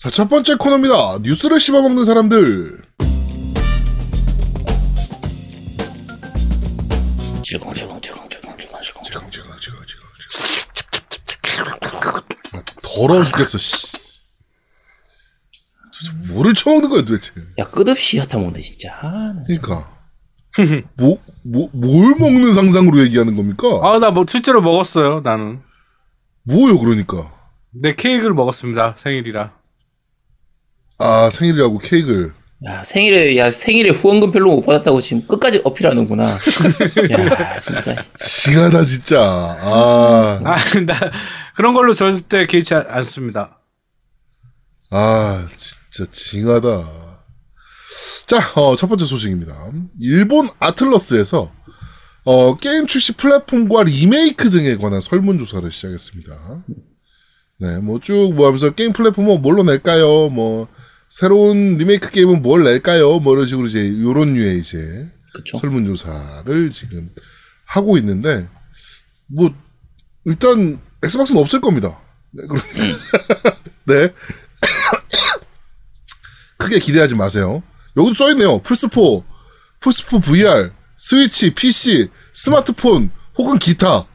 자, 첫 번째 코너입니다. 뉴스를 씹어먹는 사람들. 질겅질겅질겅질겅질겅질겅. 지금, 지금, 지금, 지금, 지금. 아, 더러워 죽겠어, 씨. 도대체 뭐를 처먹는 거야, 도대체. 야 끝없이 얕아 먹네 진짜. 아. 그니까. 뭐, 뭐, 뭘 먹는 상상으로 얘기하는 겁니까? 아, 나 뭐 실제로 먹었어요, 나는. 뭐요, 그러니까. 내 케이크를 먹었습니다, 생일이라. 아, 생일이라고 케이크를. 야 생일에 야 생일에 후원금 별로 못 받았다고 지금 끝까지 어필하는구나. 야 진짜. 징하다, 진짜. 아, 아, 나 그런 걸로 절대 개의치 않- 않습니다. 아, 진짜 징하다. 자, 어, 첫 번째 소식입니다. 일본 아틀러스에서 어, 게임 출시 플랫폼과 리메이크 등에 관한 설문조사를 시작했습니다. 네, 뭐 쭉 뭐 하면서 게임 플랫폼은 뭘로 낼까요? 뭐, 새로운 리메이크 게임은 뭘 낼까요? 뭐 이런 식으로 이제, 요런 류의 이제, 그쵸. 설문조사를 지금 하고 있는데, 뭐, 일단, 엑스박스는 없을 겁니다. 네. 네. 크게 기대하지 마세요. 여기도 써있네요. 플스4, 플스4 VR, 스위치, PC, 스마트폰, 혹은 기타.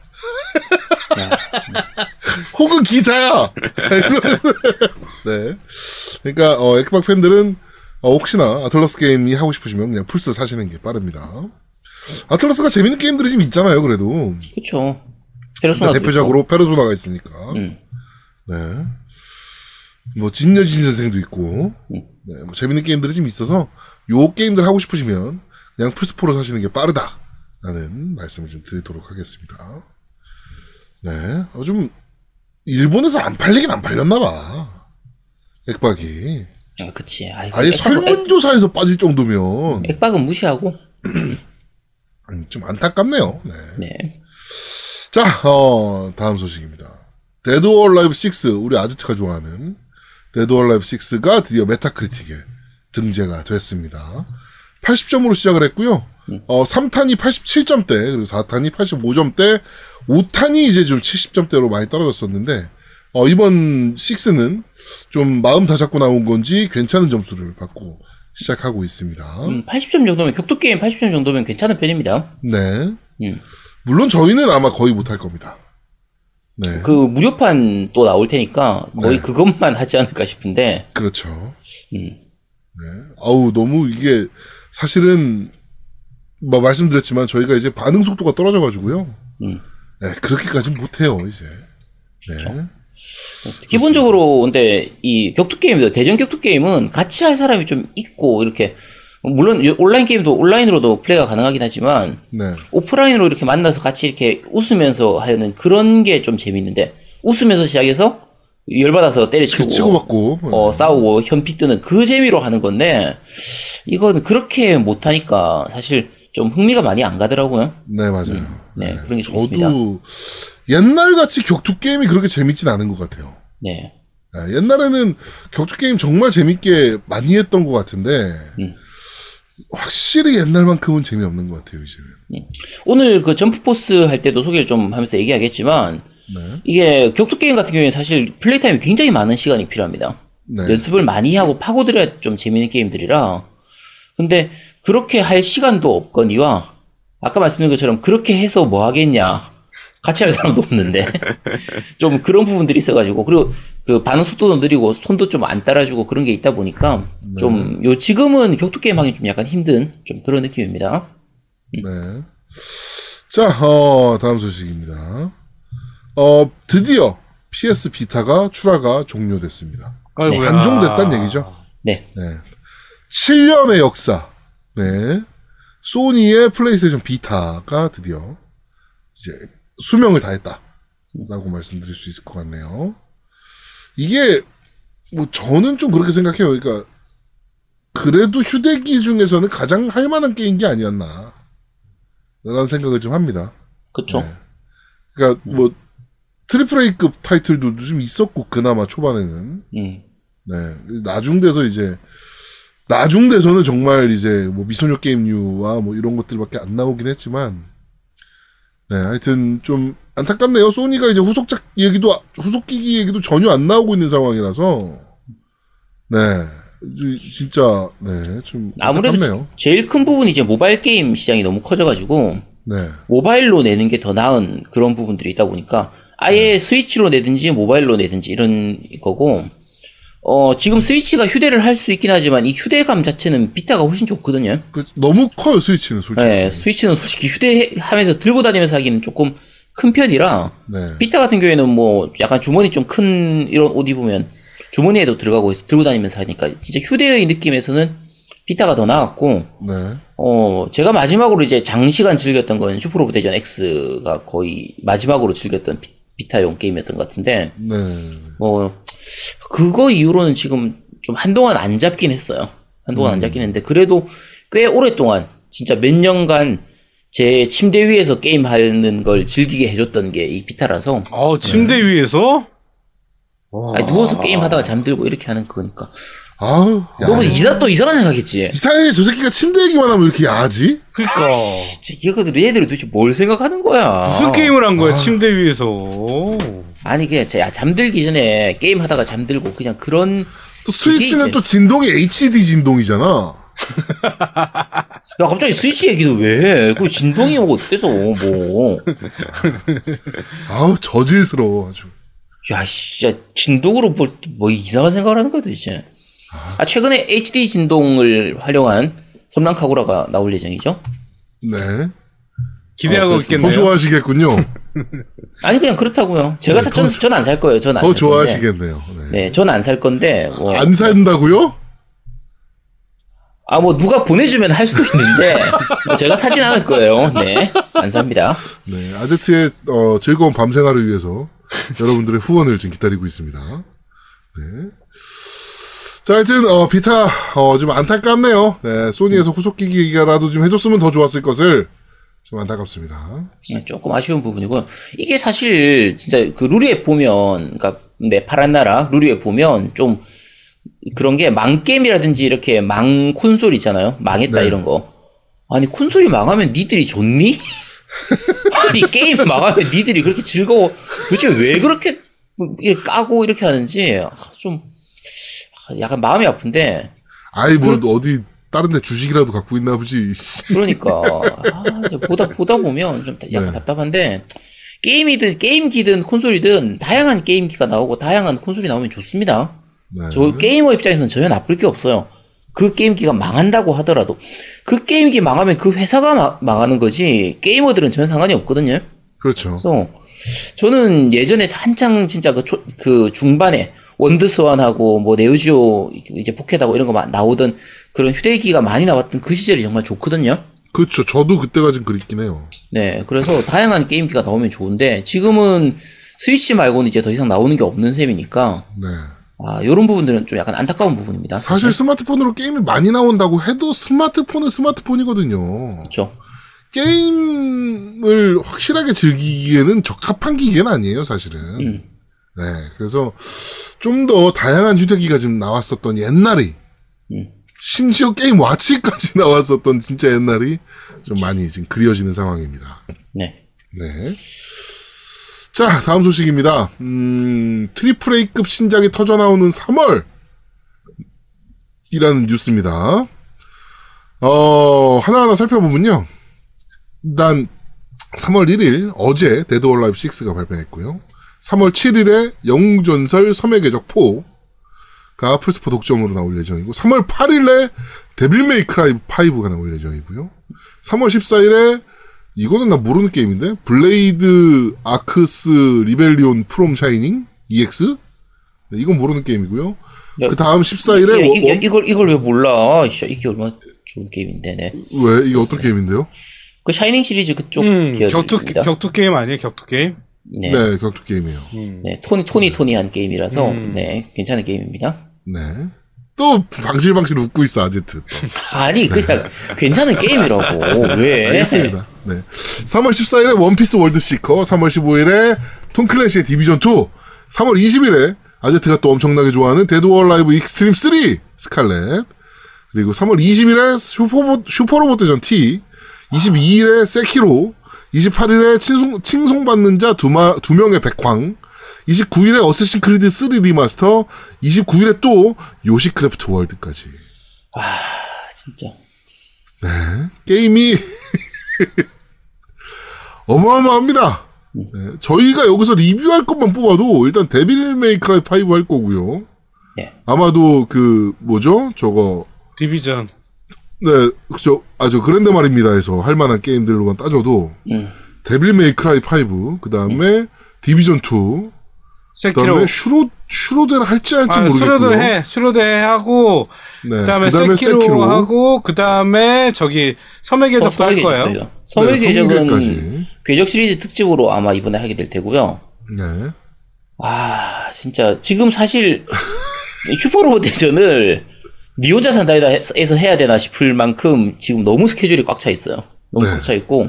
혹은 기타야! 네. 그러니까, 어, 엑박 팬들은, 어, 혹시나 아틀러스 게임이 하고 싶으시면 그냥 플스 사시는 게 빠릅니다. 아틀러스가 재밌는 게임들이 좀 있잖아요, 그래도. 그쵸. 페르소나 대표적으로 페르소나가 있으니까. 음. 네. 뭐 진여진년생도 있고. 네, 뭐 재밌는 게임들이 좀 있어서 요 게임들 하고 싶으시면 그냥 플스4로 사시는 게 빠르다라는 말씀을 좀 드리도록 하겠습니다. 네. 어, 좀 일본에서 안 팔리긴 안 팔렸나 봐. 액박이. 아, 그치. 아이고, 아예 설문조사에서 빠질 정도면 액- 액박은 무시하고. 음, 좀 안타깝네요. 네. 네. 자, 어, 다음 소식입니다. Dead or Alive 6, 우리 아지트가 좋아하는 Dead or Alive 6가 드디어 메타크리틱에 등재가 됐습니다. 80점으로 시작을 했고요. 어, 3탄이 87점대, 그리고 4탄이 85점대, 5탄이 이제 좀 70점대로 많이 떨어졌었는데, 어, 이번 6는 좀 마음 다잡고 나온 건지 괜찮은 점수를 받고 시작하고 있습니다. 음, 80점 정도면 격투 게임 80점 정도면 괜찮은 편입니다. 네. 음. 물론 저희는 아마 거의 못할 겁니다. 네. 그 무료판 또 나올 테니까 거의 그것만 하지 않을까 싶은데. 그렇죠. 음. 네. 아우, 너무 이게, 사실은, 뭐, 말씀드렸지만, 저희가 이제 반응 속도가 떨어져 가지고요. 음. 네, 그렇게까지는 못해요, 이제. 네. 기본적으로 근데 이 격투 게임도 대전 격투 게임은 같이 할 사람이 좀 있고 이렇게 물론 온라인 게임도 온라인으로도 플레이가 가능하긴 하지만 네. 오프라인으로 이렇게 만나서 같이 이렇게 웃으면서 하는 그런 게 좀 재밌는데 웃으면서 시작해서 열받아서 때려치고 치고받고. 어, 싸우고 현피 뜨는 그 재미로 하는 건데 이건 그렇게 못하니까 사실 좀 흥미가 많이 안 가더라고요. 네, 맞아요. 네, 그런 게좀 있습니다. 저도, 옛날 같이 격투 게임이 그렇게 재밌진 않은 것 같아요. 네. 네, 옛날에는 격투 게임 정말 재밌게 많이 했던 것 같은데, 음. 확실히 옛날만큼은 재미없는 것 같아요, 이제는. 오늘 그 Jump Force 할 때도 소개를 좀 하면서 얘기하겠지만 네. 이게 격투 게임 같은 경우에 사실 play time이 굉장히 많은 시간이 필요합니다. 네. 연습을 많이 하고 파고들어야 좀 재밌는 게임들이라. 근데 그렇게 할 시간도 없거니와 아까 말씀드린 것처럼 그렇게 해서 뭐 하겠냐. 같이 할 사람도 없는데 좀 그런 부분들이 있어가지고 그리고 그 반응 속도도 느리고 손도 좀 안 따라주고 그런 게 있다 보니까 좀 요 지금은 격투 게임 하기 좀 약간 힘든 좀 그런 느낌입니다. 네. 자, 어, 다음 소식입니다. 어, 드디어 PS 비타가 출하가 종료됐습니다. 아이고야. 단종됐다는 얘기죠. 네. 네. 7년의 역사. 네. 소니의 플레이스테이션 비타가 드디어 이제 수명을 다했다. 라고 말씀드릴 수 있을 것 같네요. 이게, 뭐, 저는 좀 그렇게 생각해요. 그러니까, 그래도 휴대기 중에서는 가장 할 만한 게임이 아니었나. 라는 생각을 좀 합니다. 그쵸. 네. 그러니까, 뭐, triple A급 타이틀도 좀 있었고, 그나마 초반에는. 음. 네. 나중 돼서 이제, 나중 돼서는 정말 이제 뭐 미소녀 게임류와 뭐 이런 것들밖에 안 나오긴 했지만, 네. 하여튼 좀 안타깝네요. 소니가 이제 후속작 얘기도, 후속기기 얘기도 전혀 안 나오고 있는 상황이라서, 네. 이- 진짜, 네. 좀. 아무래도 안타깝네요. 제일 큰 부분이 이제 모바일 게임 시장이 너무 커져가지고 네. 모바일로 내는 게 더 나은 그런 부분들이 있다 보니까 아예 스위치로 내든지 모바일로 내든지 이런 거고 어 지금 스위치가 휴대를 할 수 있긴 하지만 이 휴대감 자체는 비타가 훨씬 좋거든요. 그, 너무 커요, 스위치는, 솔직히. 네, 스위치는 솔직히 휴대하면서 들고 다니면서 하기는 조금 큰 편이라 네. 비타 같은 경우에는 뭐 약간 주머니 좀 큰 이런 옷 입으면 주머니에도 들어가고 있- 들고 다니면서 하니까 진짜 휴대의 느낌에서는 비타가 더 나았고 네. 어 제가 마지막으로 이제 장시간 즐겼던 건 슈퍼로브 대전 X가 거의 마지막으로 즐겼던 비, 비타용 게임이었던 것 같은데 네. 뭐 그거 이후로는 지금 좀 한동안 안 잡긴 했어요. 한동안 안 잡긴 했는데 그래도 꽤 오랫동안 진짜 몇 년간 제 침대 위에서 게임하는 걸 즐기게 해줬던 게 이 비타라서 어, 침대 위에서? 아니, 누워서 게임하다가 잠들고 이렇게 하는 그거니까 아우, 야. 너무 이사 또 이상한 생각했지. 이상해, 저 새끼가 침대 얘기만 하면 이렇게 야하지? 그니까. 진짜 얘들 얘들이 도대체 뭘 생각하는 거야? 무슨 게임을 한 거야, 아. 침대 위에서. 아니 그냥 자, 잠들기 전에 게임 하다가 잠들고 그냥 그런 또 스위치는 이제- 또 진동이 HD 진동이잖아. 야 갑자기 스위치 얘기는 왜? 해? 그 진동이 뭐 어때서 뭐? 아우, 저질스러워, 아주. 야 진짜 진동으로 뭐, 뭐 이상한 생각을 하는 거야 도대체. 아 최근에 HD 진동을 활용한 섬랑카구라가 나올 예정이죠? 네. 기대하고 어, 더 있겠네요. 좋아하시겠군요. 아니 그냥 그렇다고요. 제가 사, 전, 전안 살 거예요. 전안 더살 건데. 좋아하시겠네요. 네. 네, 전 안 살 건데 뭐, 안 산다고요? 아 뭐 누가 보내주면 할 수도 있는데 뭐 제가 사진 않을 거예요. 네, 안 삽니다. 네. 아제트의 어, 즐거운 밤 생활을 위해서 여러분들의 후원을 지금 기다리고 있습니다. 네. 자, 하여튼, 어, 비타, 어, 좀 안타깝네요. 네. 소니에서 후속기기 얘기라도 좀 해줬으면 더 좋았을 것을 좀 안타깝습니다. 네, 조금 아쉬운 부분이고 이게 사실 진짜 그 루리에 보면 그러니까 내 파란 나라 루리에 보면 좀 그런 게 망게임이라든지 이렇게 망 콘솔 있잖아요 망했다 네. 이런 거 아니 콘솔이 망하면 니들이 좋니? 아니 게임 망하면 니들이 그렇게 즐거워 도대체 왜 그렇게 까고 이렇게 하는지 아, 좀 약간 마음이 아픈데 아이, 뭐, 어디, 다른 데 주식이라도 갖고 있나 보지. 그러니까 아, 보다 보다 보면 좀 약간 네. 답답한데 게임이든 게임기든 콘솔이든 다양한 게임기가 나오고 다양한 콘솔이 나오면 좋습니다. 네. 저 게이머 입장에서는 전혀 나쁠 게 없어요. 그 게임기가 망한다고 하더라도 그 게임기 망하면 그 회사가 마- 망하는 거지 게이머들은 전혀 상관이 없거든요. 그렇죠. 그래서 저는 예전에 한창 진짜 그, 초- 그 중반에 원드 스완하고 뭐 네오지오 이제 포켓하고 이런 거 마- 나오던 그런 휴대기가 많이 나왔던 그 시절이 정말 좋거든요. 그렇죠. 저도 그때가 좀 그립긴 해요. 네, 그래서 다양한 게임기가 나오면 좋은데 지금은 스위치 말고는 이제 더 이상 나오는 게 없는 셈이니까 네. 아 이런 부분들은 좀 약간 안타까운 부분입니다. 사실 스마트폰으로 게임이 많이 나온다고 해도 스마트폰은 스마트폰이거든요. 그렇죠. 게임을 확실하게 즐기기에는 적합한 기계는 아니에요, 사실은. 음. 네. 그래서 좀 더 다양한 휴대기가 지금 나왔었던 옛날이, 음. 심지어 Game Watch까지 나왔었던 진짜 옛날이 좀 많이 지금 그리워지는 상황입니다. 네, 네. 자, 다음 소식입니다. 음, triple A급 신작이 터져 나오는 3월. 이라는 뉴스입니다. 어, 하나하나 살펴보면요. 일단, 3월 1일, 어제, Dead or Alive 6가 발매했고요. 3월 7일에 영웅전설 섬의 궤적 4가 플스4 독점으로 나올 예정이고, 3월 8일에 Devil May Cry 5가 나올 예정이고요. 3월 14일에 이거는 나 모르는 게임인데 Blade Arcus Rebellion from Shining EX 네, 이건 모르는 게임이고요. 야, 그 다음 14일에 이, 이, 이걸 이걸 왜 몰라? 씨, 이게 얼마나 좋은 게임인데, 네. 왜 이게 어떤 게임인데요? 그 Shining 시리즈 그쪽 음, 격투. 격투 게임 아니에요, 격투 게임? 네. 네, 격투 게임이에요. 네, 토니 토니 토니한 게임이라서 음. 네 괜찮은 게임입니다. 네. 또 방실방실 웃고 있어 아제트. 또. 아니 그냥 괜찮은 게임이라고 왜? 알겠습니다. 네. 3월 14일에 One Piece World Seeker, 3월 15일에 톰 클랜시의 Division 2, 3월 20일에 아제트가 또 엄청나게 좋아하는 Dead or Alive Xtreme 3 Scarlet, 그리고 3월 20일에 슈퍼로, 슈퍼로봇 대전 T, 22일에 세키로, 28일에 칭송, 칭송받는 자 두, 마, 두 명의 백황, 29일에 Assassin's Creed 3 remaster, 29일에 또 Yoshi Craft World까지. 아, 진짜. 게임이 어마어마합니다. 네, 저희가 여기서 리뷰할 것만 뽑아도 일단 Devil May Cry 5 할 거고요. 네. 아마도 그 뭐죠? 저거 Division. 네, 그죠. 아주 그랜드 말입니다에서 할 만한 게임들로만 따져도 음. Devil May Cry 5, 그 다음에 Division 2, 그 세키로. 다음에 슈로 슈로대를 할지 할지 아, 모르겠고요. 수로드 해. 해 하고 네, 그다음에, 그다음에 세키로, 하고 그다음에 저기 섬의 계적도 할 거예요. 궤적. 섬의 네, 궤적은 성계까지. 궤적 시리즈 특집으로 아마 이번에 하게 될 테고요. 네. 아, 진짜 지금 사실 슈퍼로봇 대전을 니 혼자 산다에다 해서 해야 되나 싶을 만큼 지금 너무 스케줄이 꽉 차 있어요. 너무 네. 꽉차 있고.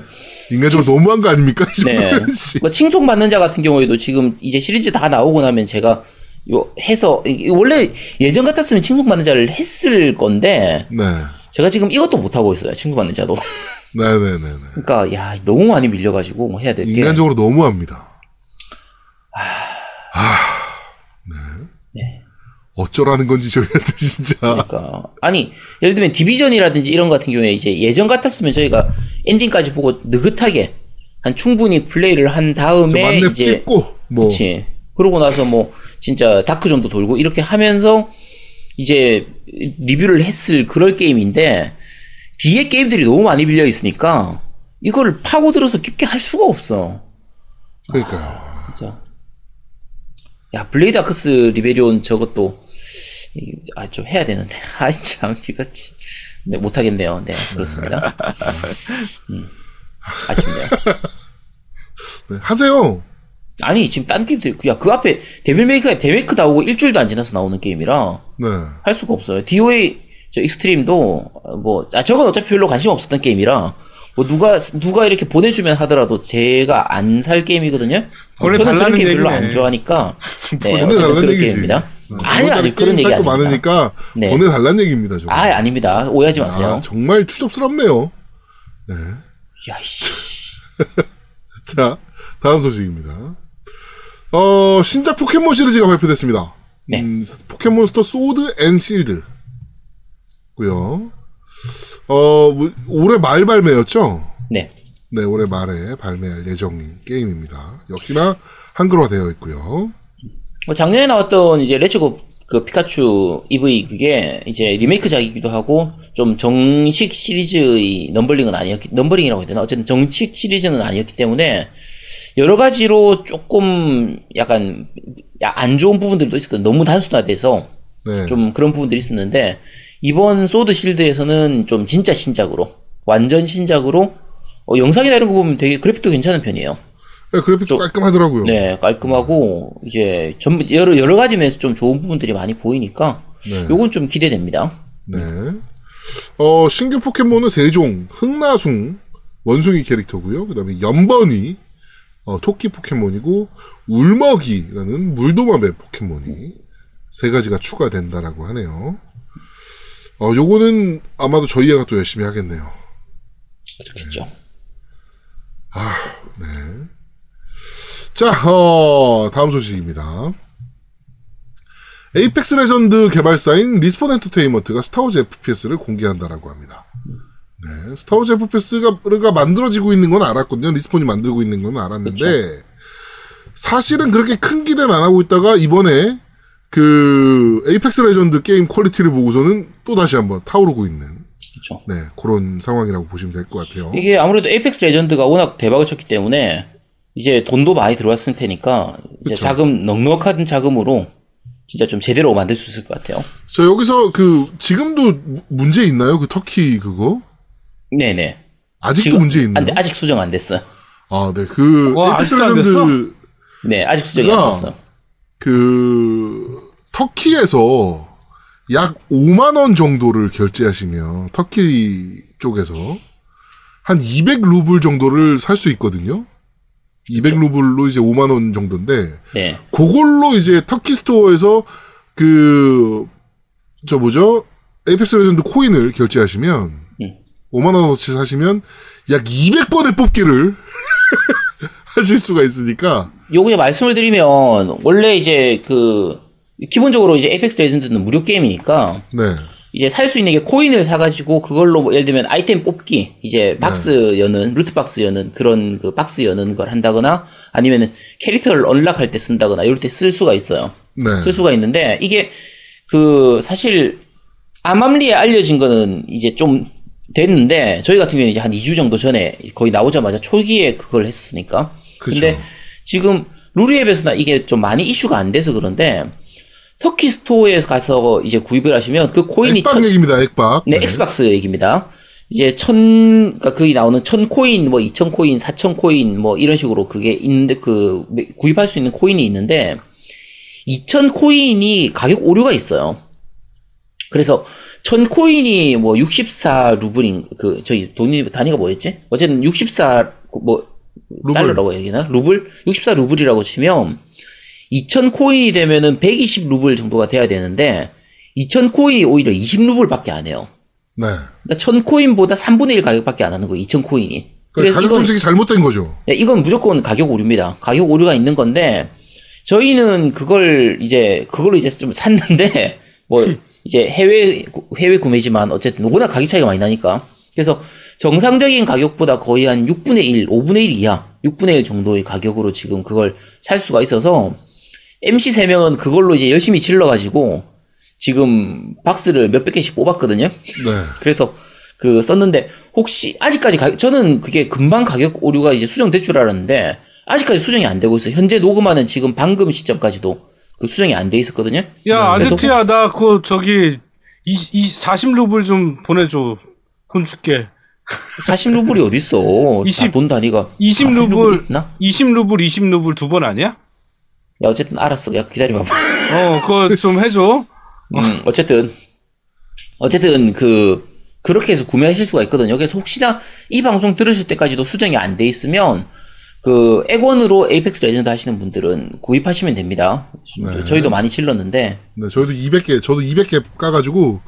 인간적으로 너무한 거 아닙니까? 이 네. 정도면 씨. 그 칭송 받는 자 같은 경우에도 지금 이제 시리즈 다 나오고 나면 제가 요 해서 이- 원래 예전 같았으면 칭송 받는 자를 했을 건데 네. 제가 지금 이것도 못 하고 있어요. 칭송 받는 자도. 네네네네. 그러니까 야 너무 많이 밀려가지고 해야 될 게. 인간적으로 너무합니다. 네. 어쩌라는 건지 저희한테 진짜. 그러니까. 아니 예를 들면 디비전이라든지 이런 거 같은 경우에 이제 예전 같았으면 저희가 엔딩까지 보고 느긋하게 한 충분히 플레이를 한저 다음에 만렙 이제 찍고 뭐. 그렇지 그러고 나서 뭐 진짜 다크존도 돌고 이렇게 하면서 이제 리뷰를 했을 그럴 게임인데 뒤에 게임들이 너무 많이 밀려 있으니까 이걸 파고들어서 깊게 할 수가 없어. 그러니까요. 진짜. 야 Blade Arcus Rebellion 저것도 아 좀 해야 되는데 아참 이거지 네 못하겠네요 네 그렇습니다 음, 아쉽네요 네, 하세요. 아니 지금 딴 게임들 야그 앞에 Devil May Cry가 데메이크 나오고 일주일도 안 지나서 나오는 게임이라 네. 할 수가 없어요 DOA 저 Xtreme도 뭐 아, 저건 어차피 별로 관심 없었던 게임이라 뭐 누가 누가 이렇게 보내주면 하더라도 제가 안 살 게임이거든요. 저는 저런 게임 별로. 안 좋아하니까. 네, 어쨌든 그런 얘기지. 게임입니다. 네, 아니 아니 그런 얘기 아닙니다. 많으니까 네. 보내달란 얘기입니다. 저거. 아 아닙니다. 오해하지 마세요. 아, 정말 추접스럽네요. 야이씨. 자, 다음 소식입니다. 어, 신작 포켓몬 시리즈가 발표됐습니다. 네. 음, 포켓몬스터 Sword and Shield. 고요. 어, 뭐, 올해 말 발매였죠? 네. 네, 올해 말에 발매할 예정인 게임입니다. 역시나 한글화 되어 있고요. 뭐 작년에 나왔던 이제 레츠고 그 피카츄 EV 그게 이제 리메이크작이기도 하고 좀 정식 시리즈의 numbering은 아니었기 numbering이라고 해야 되나 어쨌든 정식 시리즈는 아니었기 때문에 여러 가지로 조금 약간 야- 안 좋은 부분들도 있었거든요. 너무 단순화돼서 네. 좀 그런 부분들이 있었는데 이번 소드 실드에서는 좀 진짜 신작으로 완전 신작으로 어, 영상이나 이런 거 보면 되게 그래픽도 괜찮은 편이에요. 네, 그래픽도 깔끔하더라고요. 네, 깔끔하고 이제 전 여러 여러 가지 면에서 좀 좋은 부분들이 많이 보이니까 네. 요건 좀 기대됩니다. 네. 어, 신규 포켓몬은 세종, 흑나숭, 원숭이 캐릭터고요. 그 다음에 염버니, 어, 토끼 포켓몬이고, 울머기라는 물도마뱀 포켓몬이 세 가지가 추가된다라고 하네요. 어, 요거는 아마도 저희가 또 열심히 하겠네요. 그렇겠죠. 자, 어, 다음 소식입니다. Apex Legends 개발사인 Respawn Entertainment가 스타워즈 FPS를 공개한다라고 합니다. 네, 스타워즈 FPS가 가 만들어지고 있는 건 알았거든요. Respawn이 만들고 있는 건 알았는데 사실은 그렇게 큰 기대는 안 하고 있다가 이번에 그 Apex Legends 게임 quality를 보고서는 또 다시 한번 타오르고 있는 그렇죠. 네 그런 상황이라고 보시면 될 것 같아요. 이게 아무래도 Apex Legends가 워낙 대박을 쳤기 때문에 이제 돈도 많이 들어왔을 테니까 이제 그쵸. 자금 넉넉한 자금으로 진짜 좀 제대로 만들 수 있을 것 같아요. 자 여기서 그 지금도 문제 있나요? 그 터키 그거 네네. 아직도 지금 문제 있나요? 안 돼, 아직 수정 안 됐어요. 아, 네. 그 와, 아직도 안 레전드 네, 아직 수정이 안 야. 됐어. 그 터키에서 약 5만 원 정도를 결제하시면 터키 쪽에서 한 200 루블 정도를 살 수 있거든요. 200 루블로 이제 5만 원 정도인데 네, 그걸로 이제 터키 스토어에서 그 저 뭐죠? 에이펙스 레전드 코인을 결제하시면 음. 5만 원어치 사시면 약 200번의 뽑기를 하실 수가 있으니까. 요거 이제 말씀을 드리면 원래 이제 그 기본적으로 이제 에이펙스 레전드는 무료 게임이니까 네. 이제 살 수 있는 게 코인을 사가지고 그걸로 뭐 예를 들면 아이템 뽑기 이제 박스 여는 loot box 여는 그런 그 박스 여는 걸 한다거나 아니면은 캐릭터를 unlock할 때 쓴다거나 이럴 때 쓸 수가 있어요. 네. 쓸 수가 있는데 이게 그 사실 암암리에 알려진 거는 이제 좀 됐는데 저희 같은 경우에는 이제 한 2주 정도 전에 거의 나오자마자 초기에 그걸 했으니까 그쵸. 근데 지금 루리웹에서나 이게 좀 많이 이슈가 안 돼서 그런데 터키 스토어에서 가서 이제 구입을 하시면 그 코인이 엑박 천- 얘기입니다, 엑박. 네, 엑스박스 얘기입니다. 이제 천, 그니까 거기 나오는 천 코인, 뭐 이천 코인, 사천 코인, 뭐 이런 식으로 그게 있는데 그 구입할 수 있는 코인이 있는데 이천 코인이 가격 오류가 있어요. 그래서 천 코인이 뭐 64 루블인 그 저희 돈이 단위가 뭐였지? 어쨌든 64뭐 루블. 달러라고 얘기나? 루블? 64 루블이라고 치면 2000 코인이 되면은 120 루블 정도가 돼야 되는데 2000 코인이 오히려 20 루블밖에 안 해요. 네. 그러니까 1000 코인보다 3분의 1 가격밖에 안 하는 거예요. 2000 코인이. 그러니까 가격 정책이 잘못된 거죠. 네, 이건 무조건 가격 오류입니다. 가격 오류가 있는 건데 저희는 그걸 이제 그걸로 이제 좀 샀는데 뭐 이제 해외 해외 구매지만 어쨌든 누구나 가격 차이가 많이 나니까 그래서 정상적인 가격보다 거의 한 6분의 1, 5분의 1 이하, 6분의 1 정도의 가격으로 지금 그걸 살 수가 있어서 MC 3명은 그걸로 이제 열심히 질러가지고 지금 박스를 몇백 개씩 뽑았거든요. 네. 그래서 그 썼는데 혹시 아직까지 가, 저는 그게 금방 가격 오류가 이제 수정될 줄 알았는데 아직까지 수정이 안 되고 있어요. 현재 녹음하는 지금 방금 시점까지도 그 수정이 안 돼 있었거든요. 야, 그래서 아제트야, 나 그거 저기 이, 이 40루블 좀 보내줘. 돈 줄게. 40루블이 어디 있어? 20 돈 단위가 20 아, 40 루블, 있나? 20루블, 20루블 두 번 아니야? 야 어쨌든 알았어. 야 기다려봐봐. 어, 그거 좀 해줘. 음, 어쨌든 어쨌든 그 그렇게 해서 구매하실 수가 있거든요. 그래서 혹시나 이 방송 들으실 때까지도 수정이 안 돼 있으면 그 엑원으로 에이펙스 레전드 하시는 분들은 구입하시면 됩니다. 네. 저희도 많이 질렀는데 네, 저희도 200개, 저도 200개 까가지고,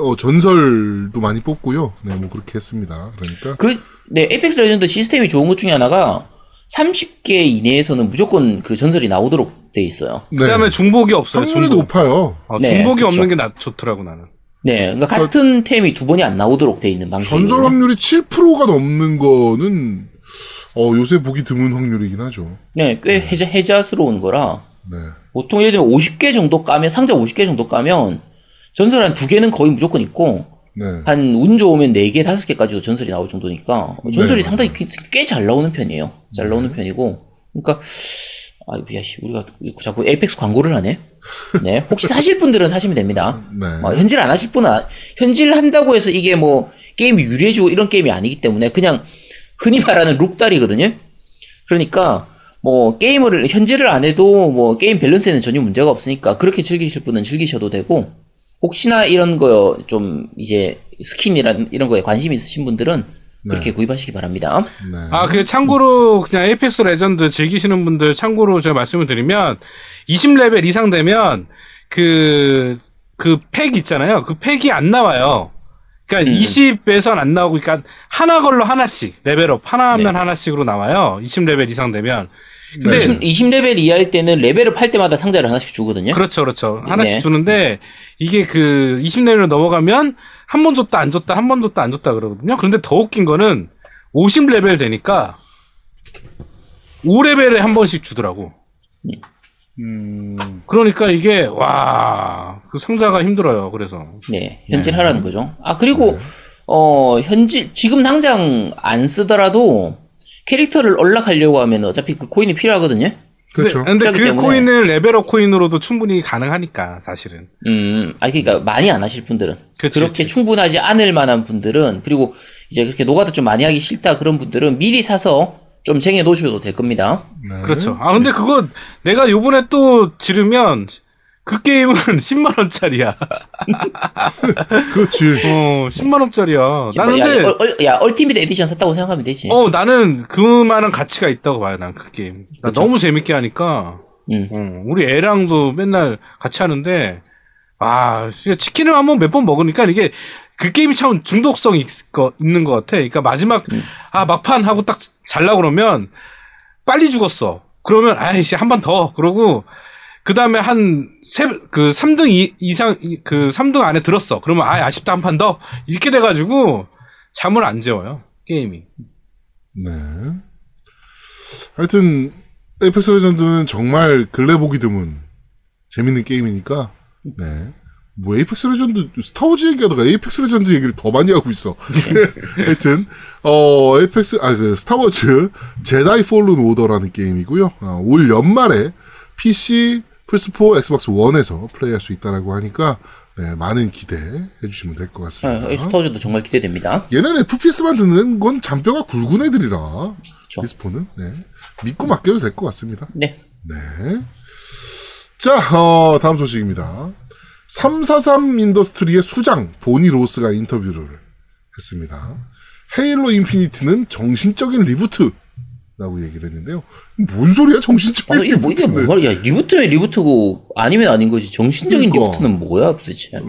어, 전설도 많이 뽑고요. 네, 뭐 그렇게 했습니다. 그러니까. 그 네, 에이펙스 레전드 시스템이 좋은 것 중에 하나가 30개 이내에서는 무조건 그 전설이 나오도록 돼 있어요. 네. 그다음에 중복이 없어요. 확률이 중복. 높아요. 어, 네, 중복이 그쵸. 없는 게 나, 좋더라고 나는. 네, 그러니까 같은 템이 두 번이 안 나오도록 돼 있는 방식이에요. 전설 확률이 7%가 넘는 거는, 어, 요새 보기 드문 확률이긴 하죠. 네, 꽤 해자, 해자스러운 거라 네. 보통 예를 들면 50개 정도 까면 상자 50개 정도 까면 전설 한 두 개는 거의 무조건 있고 네. 한운 좋으면 4개, 5개까지도 전설이 나올 정도니까 전설이 네, 상당히 꽤 잘 나오는 편이에요. 잘 나오는 편이고 그러니까 아, 야, 씨, 우리가 자꾸 에이펙스 광고를 하네. 네, 혹시 사실 분들은 사시면 됩니다. 네. 어, 현질 안 하실 분은 안- 현질 한다고 해서 이게 뭐 게임이 유리해지고 이런 게임이 아니기 때문에 그냥 흔히 말하는 룩다리거든요. 그러니까 뭐 게임을 현질을 안 해도 뭐 게임 밸런스에는 전혀 문제가 없으니까 그렇게 즐기실 분은 즐기셔도 되고 혹시나 이런 거 좀 이제 스킨이란 이런 거에 관심 있으신 분들은 그렇게 구입하시기 바랍니다. 네. 아, 그 참고로 그냥 에이펙스 레전드 즐기시는 분들 참고로 제가 말씀을 드리면 20레벨 이상 되면 그 그 팩 있잖아요. 그 팩이 안 나와요. 그러니까 20에선 안 나오고 그러니까 하나 걸로 하나씩 level up 하나 하면 네. 하나씩으로 나와요. 20레벨 이상 되면. 근데 20, 레벨 이하일 때는 level up 할 때마다 상자를 하나씩 주거든요. 그렇죠, 그렇죠. 하나씩 네. 주는데 이게 그 20레벨로 넘어가면 한 번 줬다 안 줬다 한 번 줬다 안 줬다 그러거든요. 그런데 더 웃긴 거는 50레벨 되니까 5레벨에 한 번씩 주더라고. 음, 그러니까 이게 와, 그 상자가 힘들어요. 그래서 네, 현질하라는 거죠. 아, 그리고, 어, 현질, 지금 당장 안 쓰더라도 캐릭터를 unlock하려고 하면 어차피 그 코인이 필요하거든요. 그렇죠. 근데, 근데 그 때문에. 코인을 level up 코인으로도 충분히 가능하니까 사실은. 음, 아니, 그러니까 많이 안 하실 분들은. 그치, 그렇게 그치. 충분하지 않을 만한 분들은, 그리고 이제 그렇게 노가다 좀 많이 하기 싫다 그런 분들은 미리 사서 좀 쟁여 놓으셔도 될 겁니다. 네. 그렇죠. 아 근데 그거 내가 요번에 또 지르면 그 게임은 10만 원짜리야. 그렇지. 어, 10만 원짜리야. 나는 야, 근데 얼, 얼, 야, Ultimate Edition 샀다고 생각하면 되지. 어 나는 그만한 가치가 있다고 봐요. 난 그 게임. 나 너무 재밌게 하니까. 음. 어, 우리 애랑도 맨날 같이 하는데 아 치킨을 한번 몇 번 먹으니까 이게 그 게임이 참 중독성이 있, 거, 있는 것 같아. 그러니까 마지막 아 막판 하고 딱 잘라 그러면 빨리 죽었어. 그러면 아이씨 한 번 더. 그러고 그 다음에 한 세 그 3등 이, 이상 이- 그 3등 안에 들었어. 그러면 아 아쉽다 한 판 더. 이렇게 돼 가지고 잠을 안 재워요 게임이. 네. 하여튼 에이펙스 레전드는 정말 근래 보기 드문 재밌는 게임이니까 네. 뭐 에이펙스 레전드 스타워즈 얘기하다가 에이펙스 레전드 얘기를 더 많이 하고 있어. 하여튼 어 에이펙스 아 그 스타워즈 제다이 폴른 오더라는 게임이고요. 어, 올 연말에 PC 플스4 엑스박스 1에서 플레이할 수 있다라고 하니까 네, 많은 기대해 주시면 될 것 같습니다. 아, 스타워즈도 정말 기대됩니다. 얘네는 FPS 만드는 건 잔뼈가 굵은 애들이라 그쵸. 리스폰은 네. 믿고 맡겨도 될 것 같습니다. 네. 네. 자, 어, 다음 소식입니다. 343 인더스트리의 수장 보니 로스가 인터뷰를 했습니다. 헤일로 인피니티는 정신적인 reboot 라고 얘기를 했는데요. 뭔 소리야, 정신적인 아, 이게 뭐, 이게? 뭐 말이야. reboot면 reboot고 아니면 아닌 거지. 정신적인 그러니까. reboot는 뭐야 도대체. 네.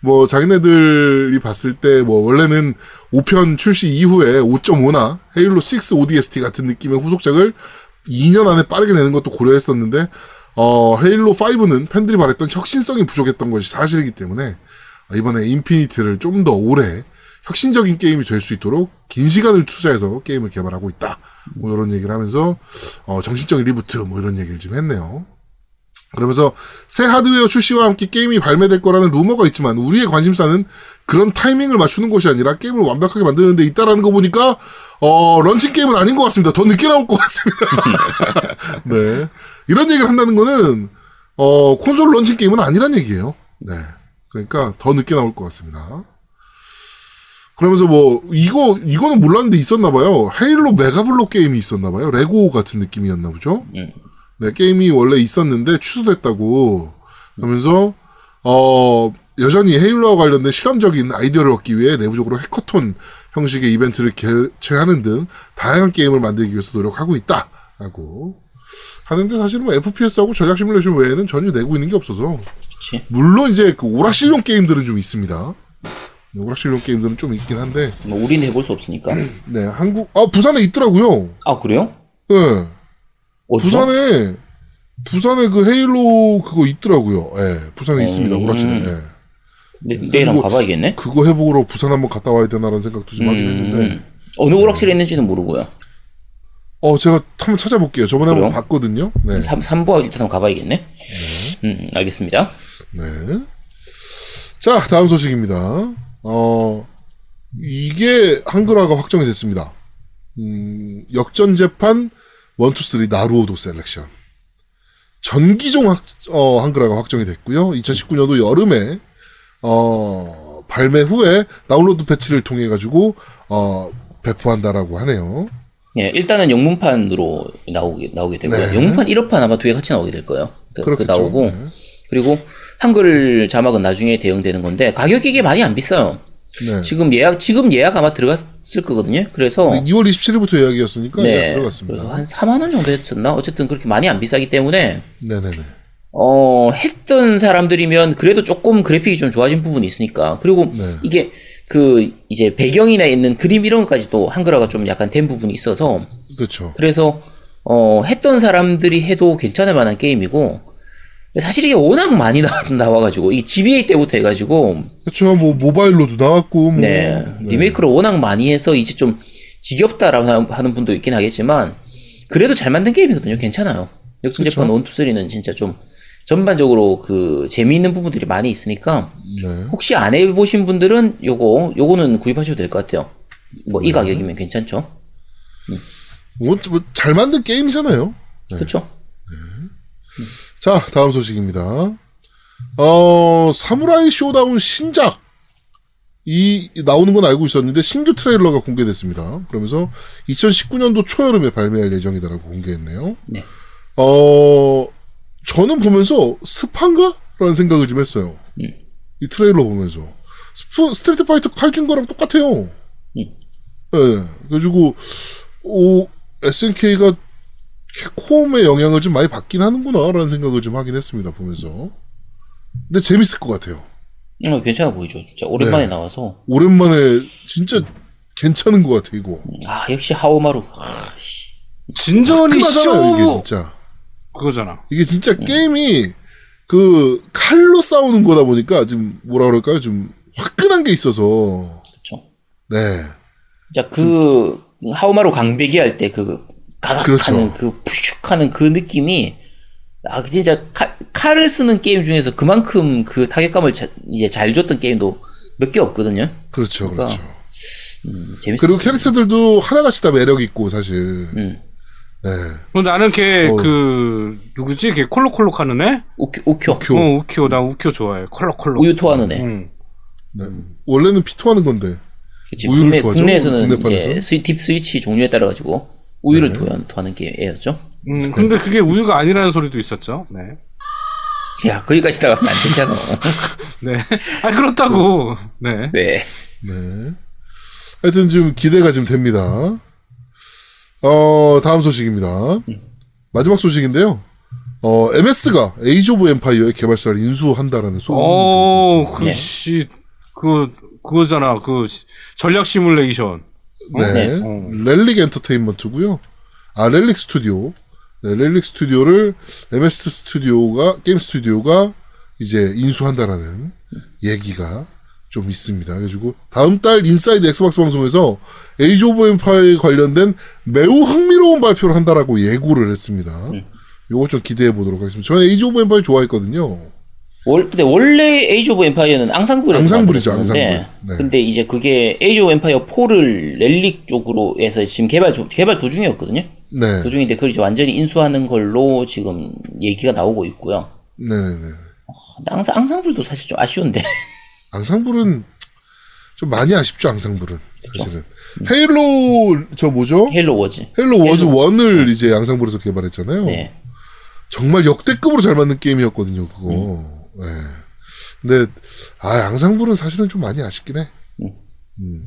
뭐 자기네들이 봤을 때 뭐 원래는 5편 출시 이후에 5.5나 헤일로 6 ODST 같은 느낌의 후속작을 2년 안에 빠르게 내는 것도 고려했었는데 어 헤일로 5는 팬들이 바랬던 혁신성이 부족했던 것이 사실이기 때문에 이번에 인피니티를 좀 더 오래 혁신적인 게임이 될 수 있도록 긴 시간을 투자해서 게임을 개발하고 있다. 뭐 이런 얘기를 하면서 어 정신적인 reboot 뭐 이런 얘기를 좀 했네요. 그러면서 새 하드웨어 출시와 함께 게임이 발매될 거라는 루머가 있지만 우리의 관심사는 그런 타이밍을 맞추는 것이 아니라 게임을 완벽하게 만드는 데 있다라는 거 보니까 어 런칭 게임은 아닌 것 같습니다. 더 늦게 나올 것 같습니다. 네. 이런 얘기를 한다는 거는 어 콘솔 런칭 게임은 아니란 얘기예요. 네. 그러니까 더 늦게 나올 것 같습니다. 그러면서 뭐 이거 이거는 몰랐는데 있었나 봐요. 헤일로 메가블록 게임이 있었나 봐요. 레고 같은 느낌이었나 보죠. 음. 네, 게임이 원래 있었는데 취소됐다고 하면서 어 여전히 헤일로와 관련된 실험적인 아이디어를 얻기 위해 내부적으로 해커톤 형식의 이벤트를 개최하는 등 다양한 게임을 만들기 위해서 노력하고 있다라고 하는데 사실은 뭐 FPS하고 전략 시뮬레이션 외에는 전혀 내고 있는 게 없어서 그치. 물론 이제 그 오락실용 게임들은 좀 있습니다. 네, 오락실용 게임들은 좀 있긴 한데 뭐 우리는 해볼 수 없으니까. 네 한국 아 부산에 있더라고요. 아 그래요? 네. 어디서? 부산에 부산에 그 헤일로 그거 있더라고요. 예, 부산에 있습니다. 음. 오락실에. 예. 네, 내일 한번 가봐야겠네. 그거 해보러 부산 한번 갔다 와야 되나라는 생각도 좀 하긴 했는데. 음. 어느 오락실에 있는지는 모르고요. 어, 제가 한번 찾아볼게요. 저번에 한번 그래요? 봤거든요. 네. 삼 3부 일단 한번 가봐야겠네. 음, 알겠습니다. 네. 자, 다음 소식입니다. 어, 이게 한글화가 확정이 됐습니다. 음, 역전 재판 1, 2, 3 나루호도 셀렉션. 전기종 확, 어, 한글화가 확정이 됐고요. 2019년도 여름에, 어, 발매 후에 다운로드 패치를 통해 가지고, 어, 배포한다라고 하네요. 예, 일단은 영문판으로 나오게 나오게 되고요. 네. 영문판 일어판 아마 두 개 같이 나오게 될 거예요. 그, 그. 나오고 네. 그리고 한글 자막은 나중에 대응되는 건데 가격이 이게 많이 안 비싸요. 네. 지금 예약 지금 예약 아마 들어갔을 거거든요. 그래서 2월 27일부터 예약이었으니까 예약 네, 들어갔습니다. 그래서 한 4만 원 정도 했었나? 어쨌든 그렇게 많이 안 비싸기 때문에 네네네. 어, 했던 사람들이면 그래도 조금 그래픽이 좀 좋아진 부분이 있으니까. 그리고 네. 이게 그 이제 배경이나 있는 그림 이런 것까지도 한글화가 좀 약간 된 부분이 있어서 그렇죠. 그래서 어, 했던 사람들이 해도 괜찮을 만한 게임이고 근데 사실 이게 워낙 많이 나, 나와가지고 이 GBA 때부터 해가지고 그렇죠. 뭐 모바일로도 나왔고 뭐 네, 리메이크를 워낙 많이 해서 이제 좀 지겹다라고 하- 하는 분도 있긴 하겠지만 그래도 잘 만든 게임이거든요. 괜찮아요. 역전재판 1, 2, 3는 진짜 좀 전반적으로 그 재미있는 부분들이 많이 있으니까 네. 혹시 안 해보신 분들은 요거 요거는 구입하셔도 될 것 같아요. 뭐이 가격이면 괜찮죠. 뭐, 뭐, 잘 만든 게임이잖아요. 그렇죠? 자, 다음 소식입니다. 어, 사무라이 Shodown 신작. 이, 나오는 건 알고 있었는데, 신규 트레일러가 공개됐습니다. 그러면서 2019년도 초여름에 발매할 예정이다라고 공개했네요. 네. 어, 저는 보면서 스판가? 라는 생각을 좀 했어요. 음. 이 트레일러 보면서. 스프, Street Fighter 칼준 거랑 똑같아요. 음. 예. 그래가지고, 오, SNK가 캡콤의 영향을 좀 많이 받긴 하는구나라는 생각을 좀 하긴 했습니다 보면서 근데 재밌을 것 같아요 어, 괜찮아 보이죠. 진짜 오랜만에 나와서 오랜만에 진짜 괜찮은 것 같아 이거 아 역시 하오마루. 아, 씨. 진전이 이게 쇼 진짜. 그거잖아. 이게 진짜 게임이 그 칼로 싸우는 거다 보니까 좀 뭐라 그럴까요? 좀 화끈한 게 있어서 그렇죠. 네. 자, 그 하우마로 강배기 할 때 그 가각하는 그렇죠. 그 푸슉하는 그 느낌이 아 진짜 칼, 칼을 쓰는 게임 중에서 그만큼 그 타격감을 자- 이제 잘 줬던 게임도 몇 개 없거든요. 그렇죠, 그렇죠. 음, 재밌어. 그리고 캐릭터들도 하나같이 다 매력 있고 사실. 음. 네. 어, 나는 걔 어. 그 누구지? 걔 콜록콜록 하는 애? 우큐. 우큐. 어, 우키오. 나 우키오 좋아해. 콜록콜록. 우유 토하는 애. 응. 네. 원래는 피 토하는 건데. 그치. 우유를 국내, 토하죠? 국내에서는 국내판에서? 이제 스위, 딥 스위치 종류에 따라 가지고 우유를 네. 토하는 게 애였죠. 음, 근데 그게 우유가 아니라는 소리도 있었죠. 네. 야, 거기까지 나가면 안 되잖아. 네. 아, 그렇다고. 네. 네. 네. 하여튼 좀 기대가 좀 됩니다. 어, 다음 소식입니다. 마지막 소식인데요. 어, MS가 에이지 오브 엠파이어의 개발사를 인수한다라는 소문이 어, 들리고 그, 네. 씨, 그, 그거잖아. 그, 시- 전략 시뮬레이션. 네. 네. 어. Relic Entertainment고요. 아, Relic 스튜디오. 네, Relic 스튜디오를 MS 스튜디오가 게임 스튜디오가 이제 인수한다라는 얘기가 좀 있습니다. 그래가지고 다음 달 Inside Xbox 방송에서 Age of Empires 관련된 매우 흥미로운 발표를 한다라고 예고를 했습니다. 요거 좀 기대해 보도록 하겠습니다. 저는 Age of Empires 좋아했거든요. 월, 근데 원래 에이지 오브 엠파이어는 Ensemble에서 Ensemble이죠, Ensemble. 네. 근데 이제 그게 Age of Empires 4를 Relic 쪽으로 해서 지금 개발 조- 개발 도중이었거든요. 네. 도중인데 그걸 이제 완전히 인수하는 걸로 지금 얘기가 나오고 있고요. 네네네. 근데 앙상, Ensemble도 사실 좀 아쉬운데. Ensemble은 좀 많이 아쉽죠, Ensemble은. 사실은. Halo, 저 뭐죠? Halo Wars. Halo Wars 1을 이제 Ensemble에서 개발했잖아요. 네. 정말 역대급으로 잘 만든 게임이었거든요, 그거. 네. 근데, 아, Ensemble은 사실은 좀 많이 아쉽긴 해. 음.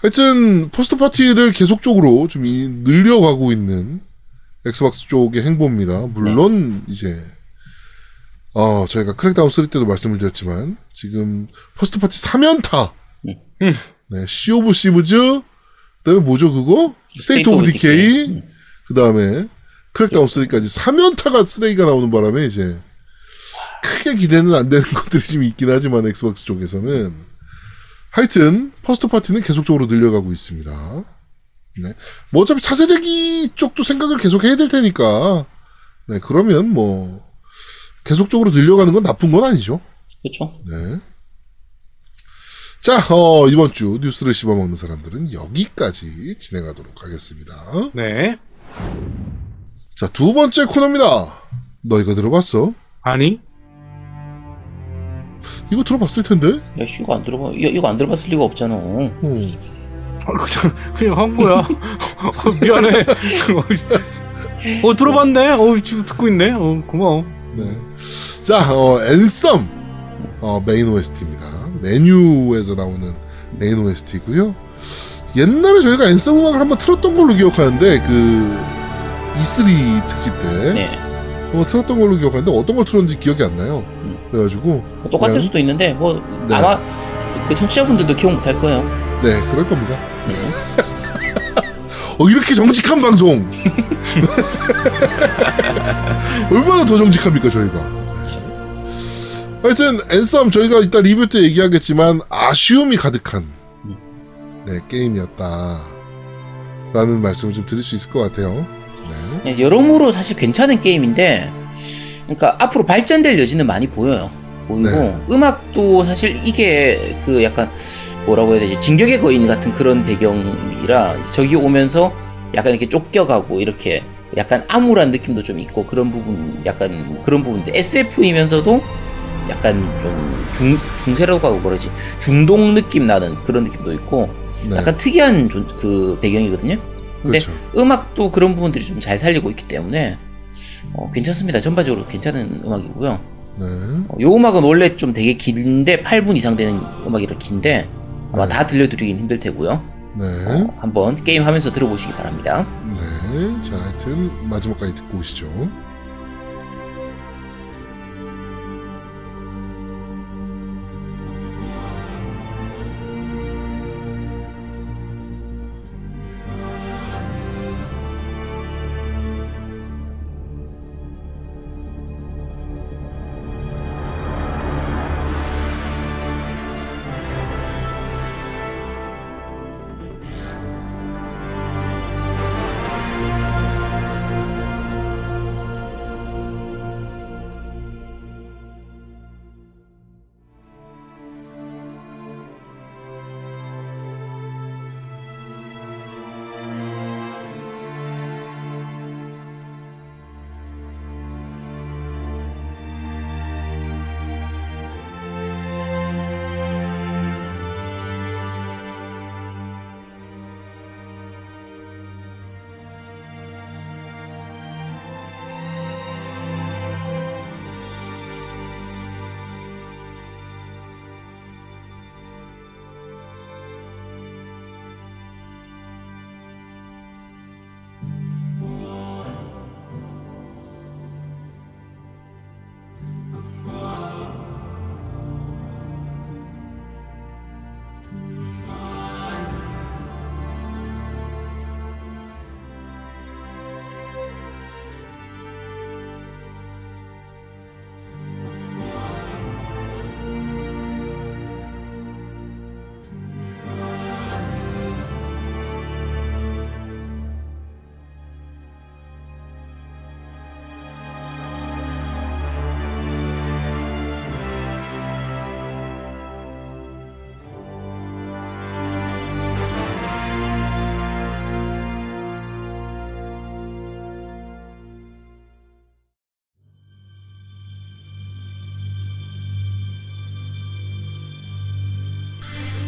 하여튼, first party를 계속적으로 좀 이- 늘려가고 있는 Xbox 쪽의 행보입니다. 물론, 이제, 어, 저희가 Crackdown 3 때도 말씀을 드렸지만, 지금, first party 3연타! 네, Sea of Thieves, 그 다음에 뭐죠, 그거? State of Decay, 그 다음에, Crackdown 3까지 3연타가 쓰레기가 나오는 바람에, 이제, 크게 기대는 안 되는 것들이 좀 있긴 하지만, Xbox 쪽에서는. 하여튼, first party는 계속적으로 늘려가고 있습니다. 네. 뭐 어차피 차세대기 쪽도 생각을 계속 해야 될 테니까, 네, 그러면 뭐, 계속적으로 늘려가는 건 나쁜 건 아니죠. 그렇죠. 네. 자, 어, 이번 주 뉴스를 씹어먹는 사람들은 여기까지 진행하도록 하겠습니다. 네. 자, 두 번째 코너입니다. 너 이거 들어봤어? 아니? 이거 들어봤을 텐데? 야, 씨, 이거 안 들어봐. 이거, 이거 안 들어봤을 리가 없잖아. 어. 아, 그냥, 그냥 한 거야. 어, 미안해. 어, 들어봤네? 어, 지금 듣고 있네? 어, 고마워. 네. 자, 어, Anthem. 어, 메인 OST입니다. 메뉴에서 나오는 메인 OST고요 옛날에 저희가 Anthem 음악을 한번 틀었던 걸로 기억하는데, 그, E3 특집 때. 네. 어, 틀었던 걸로 기억하는데, 어떤 걸 틀었는지 기억이 안 나요. 그래가지고, 똑같을 그냥- 수도 있는데, 뭐, 네. 아마 그 청취자분들도 기억 못할 거예요. 네, 그럴 겁니다. 어, 이렇게 정직한 방송! 얼마나 더 정직합니까, 저희가? 하여튼, 앤썸 저희가 이따 리뷰 때 얘기하겠지만, 아쉬움이 가득한, 네, 게임이었다. 라는 말씀을 좀 드릴 수 있을 것 같아요. 네. 네, 여러모로 사실 괜찮은 게임인데, 그러니까 앞으로 발전될 여지는 많이 보여요. 보이고 네. 음악도 사실 이게 그 약간 뭐라고 해야 되지 진격의 거인 같은 그런 배경이라 저기 오면서 약간 이렇게 쫓겨가고 이렇게 약간 암울한 느낌도 좀 있고 그런 부분 약간 그런 부분들 SF이면서도 약간 좀 중, 중세라고 하고 그러지 중동 느낌 나는 그런 느낌도 있고 네. 약간 특이한 조- 그 배경이거든요. 근데 그렇죠. 음악도 그런 부분들이 좀 잘 살리고 있기 때문에 어, 괜찮습니다. 전반적으로 괜찮은 음악이고요. 네. 어, 요 음악은 원래 좀 되게 긴데 8분 이상 되는 음악이라 긴데 아마 네. 다 들려드리긴 힘들 테고요. 네. 어, 한번 게임 하면서 들어보시기 바랍니다. 네. 자, 하여튼, 마지막까지 듣고 오시죠.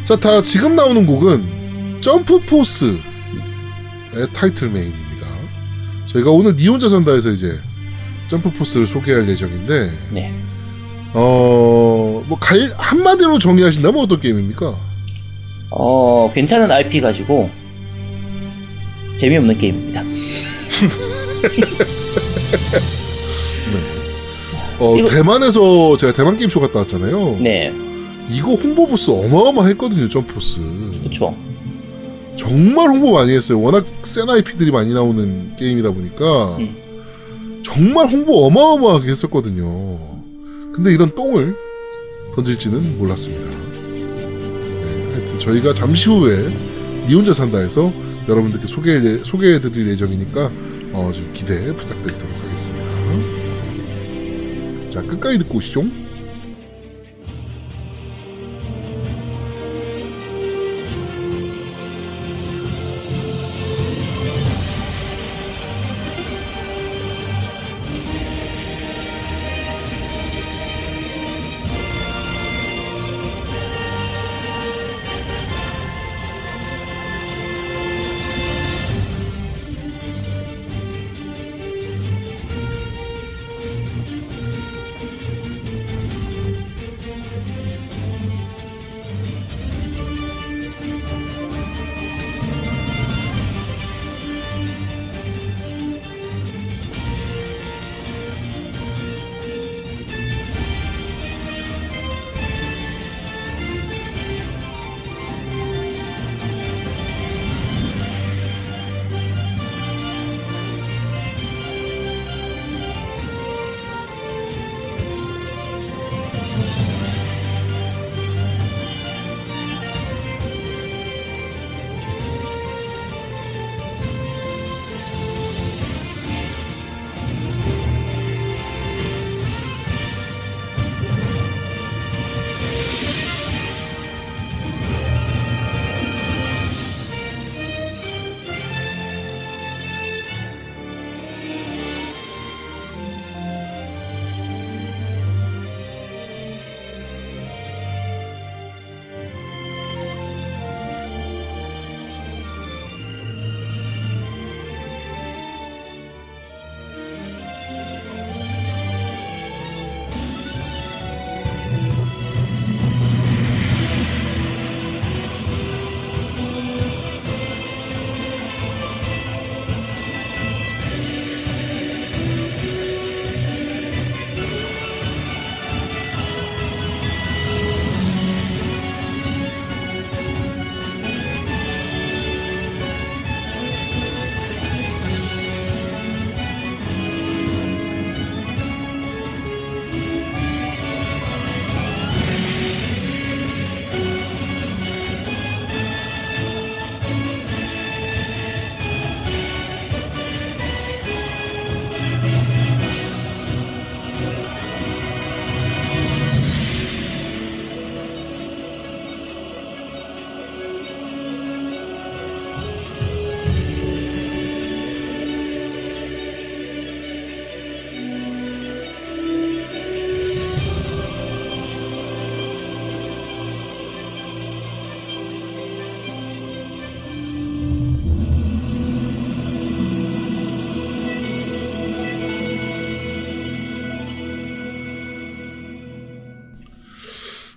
자, 다 지금 나오는 곡은 Jump Force의 타이틀 메인입니다. 저희가 오늘 니 혼자 산다에서 이제 Jump Force를 소개할 예정인데, 네. 어, 뭐, 갈, 한마디로 정의하신다면 어떤 게임입니까? 어, 괜찮은 IP 가지고 재미없는 게임입니다. 어, 이거- 대만에서 제가 대만 게임쇼 갔다 왔잖아요. 네. 이거 홍보 부스 어마어마했거든요, 점포스. 그쵸. 정말 홍보 많이 했어요. 워낙 센 IP들이 많이 나오는 게임이다 보니까 음. 정말 홍보 어마어마하게 했었거든요. 근데 이런 똥을 던질지는 몰랐습니다. 네, 하여튼 저희가 잠시 후에 니 혼자 산다에서 여러분들께 소개해, 소개해드릴 예정이니까 어, 좀 기대 부탁드리도록 하겠습니다. 자, 끝까지 듣고 오시죠.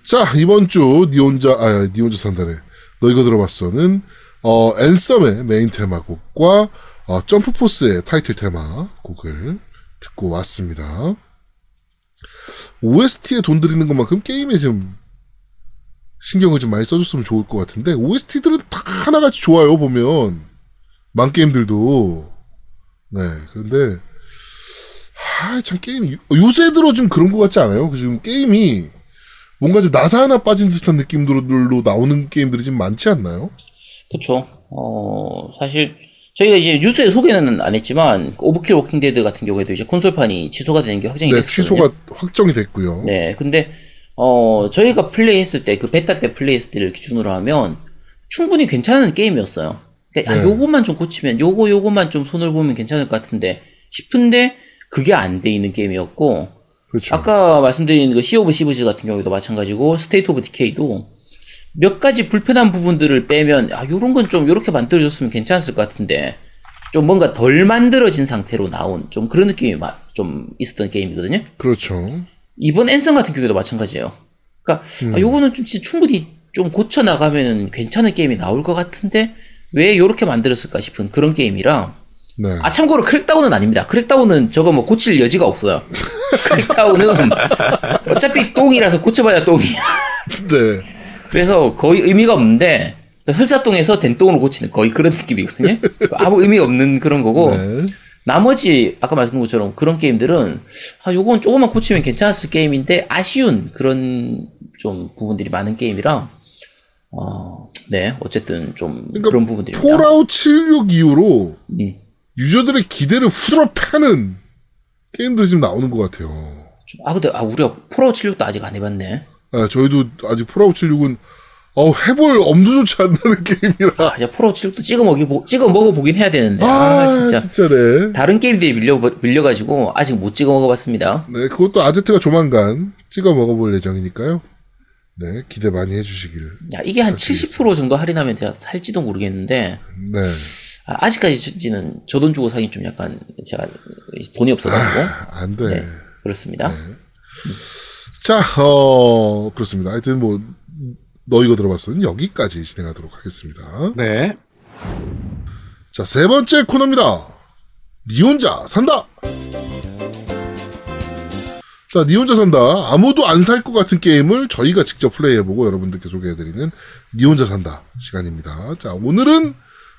자, 이번 주, 니 혼자, 아, 니 혼자 산다네. 너 이거 들어봤어는, 어, Anthem의 메인 테마곡과, 어, Jump Force의 타이틀 테마 곡을 듣고 왔습니다. OST에 돈 들이는 것만큼 게임에 좀, 신경을 좀 많이 써줬으면 좋을 것 같은데, OST들은 다 하나같이 좋아요, 보면. 망게임들도. 네, 근데, 아, 참, 게임, 요새 들어 좀 그런 것 같지 않아요? 그 지금 게임이, 뭔가 좀 나사 하나 빠진 듯한 느낌들로 나오는 게임들이 지금 많지 않나요? 그쵸. 어, 사실, 저희가 이제 뉴스에 소개는 안 했지만, Overkill Walking Dead 같은 경우에도 이제 콘솔판이 취소가 되는 게 확정이 네, 됐거든요. 취소가 확정이 됐고요. 네, 근데, 어, 저희가 플레이했을 때, 그 베타 때 플레이했을 때를 기준으로 하면, 충분히 괜찮은 게임이었어요. 그러니까, 아, 네. 요것만 좀 고치면, 요거, 요것만 좀 손을 보면 괜찮을 것 같은데, 싶은데, 그게 안 돼 있는 게임이었고, 그렇죠. 아까 말씀드린 그 Sea of Thieves 같은 경우에도 마찬가지고 State of Decay도 몇 가지 불편한 부분들을 빼면 아 요런 건 좀 요렇게 만들어줬으면 괜찮았을 것 같은데 좀 뭔가 덜 만들어진 상태로 나온 좀 그런 느낌이 마- 좀 있었던 게임이거든요. 그렇죠. 이번 앤성 같은 경우도 마찬가지예요. 그러니까 아, 요거는 좀 진짜 충분히 좀 고쳐 나가면 괜찮은 게임이 나올 것 같은데 왜 요렇게 만들었을까 싶은 그런 게임이라 네. 아 참고로 Crackdown은 아닙니다. Crackdown은 저거 뭐 고칠 여지가 없어요. Crackdown은 어차피 똥이라서 고쳐봐야 똥이야. 네. 그래서 거의 의미가 없는데 그러니까 설사똥에서 된 똥으로 고치는 거의 그런 느낌이거든요. 아무 의미 없는 그런 거고 네. 나머지 아까 말씀드린 것처럼 그런 게임들은 아 요건 조금만 고치면 괜찮았을 게임인데 아쉬운 그런 좀 부분들이 많은 게임이라 어, 네 어쨌든 좀 그러니까 그런 부분들입니다. Fallout 76 이후로 음. 유저들의 기대를 후드러 패는 게임들이 지금 나오는 것 같아요. 좀- 아 근데 아 우리가 Fallout 76도 아직 안 해봤네. 아, 저희도 아직 Fallout 76은 어, 해볼 엄두조차 안 나는 게임이라. 아 이제 Fallout 76도 찍어 먹이 찍어 먹어 보긴 해야 되는데 아, 아, 진짜 진짜 네. 다른 게임들이 밀려 밀려가지고 아직 못 찍어 먹어봤습니다. 네, 그것도 아제트가 조만간 찍어 먹어볼 예정이니까요. 네, 기대 많이 해주시길. 야 이게 한 70% 정도 할인하면 제가 살지도 모르겠는데 네. 아, 직까지는 저 돈 주고 사긴 좀 약간 제가 돈이 없어가지고 안 돼. 네, 그렇습니다. 자, 어, 그렇습니다. 하여튼 뭐, 너 이거 들어봤으면 여기까지 진행하도록 하겠습니다. 네. 자, 세 번째 코너입니다. 니 혼자 산다! 자, 니 혼자 산다. 아무도 안 살 것 같은 게임을 저희가 직접 플레이해보고 여러분들께 소개해드리는 니 혼자 산다 시간입니다. 자, 오늘은,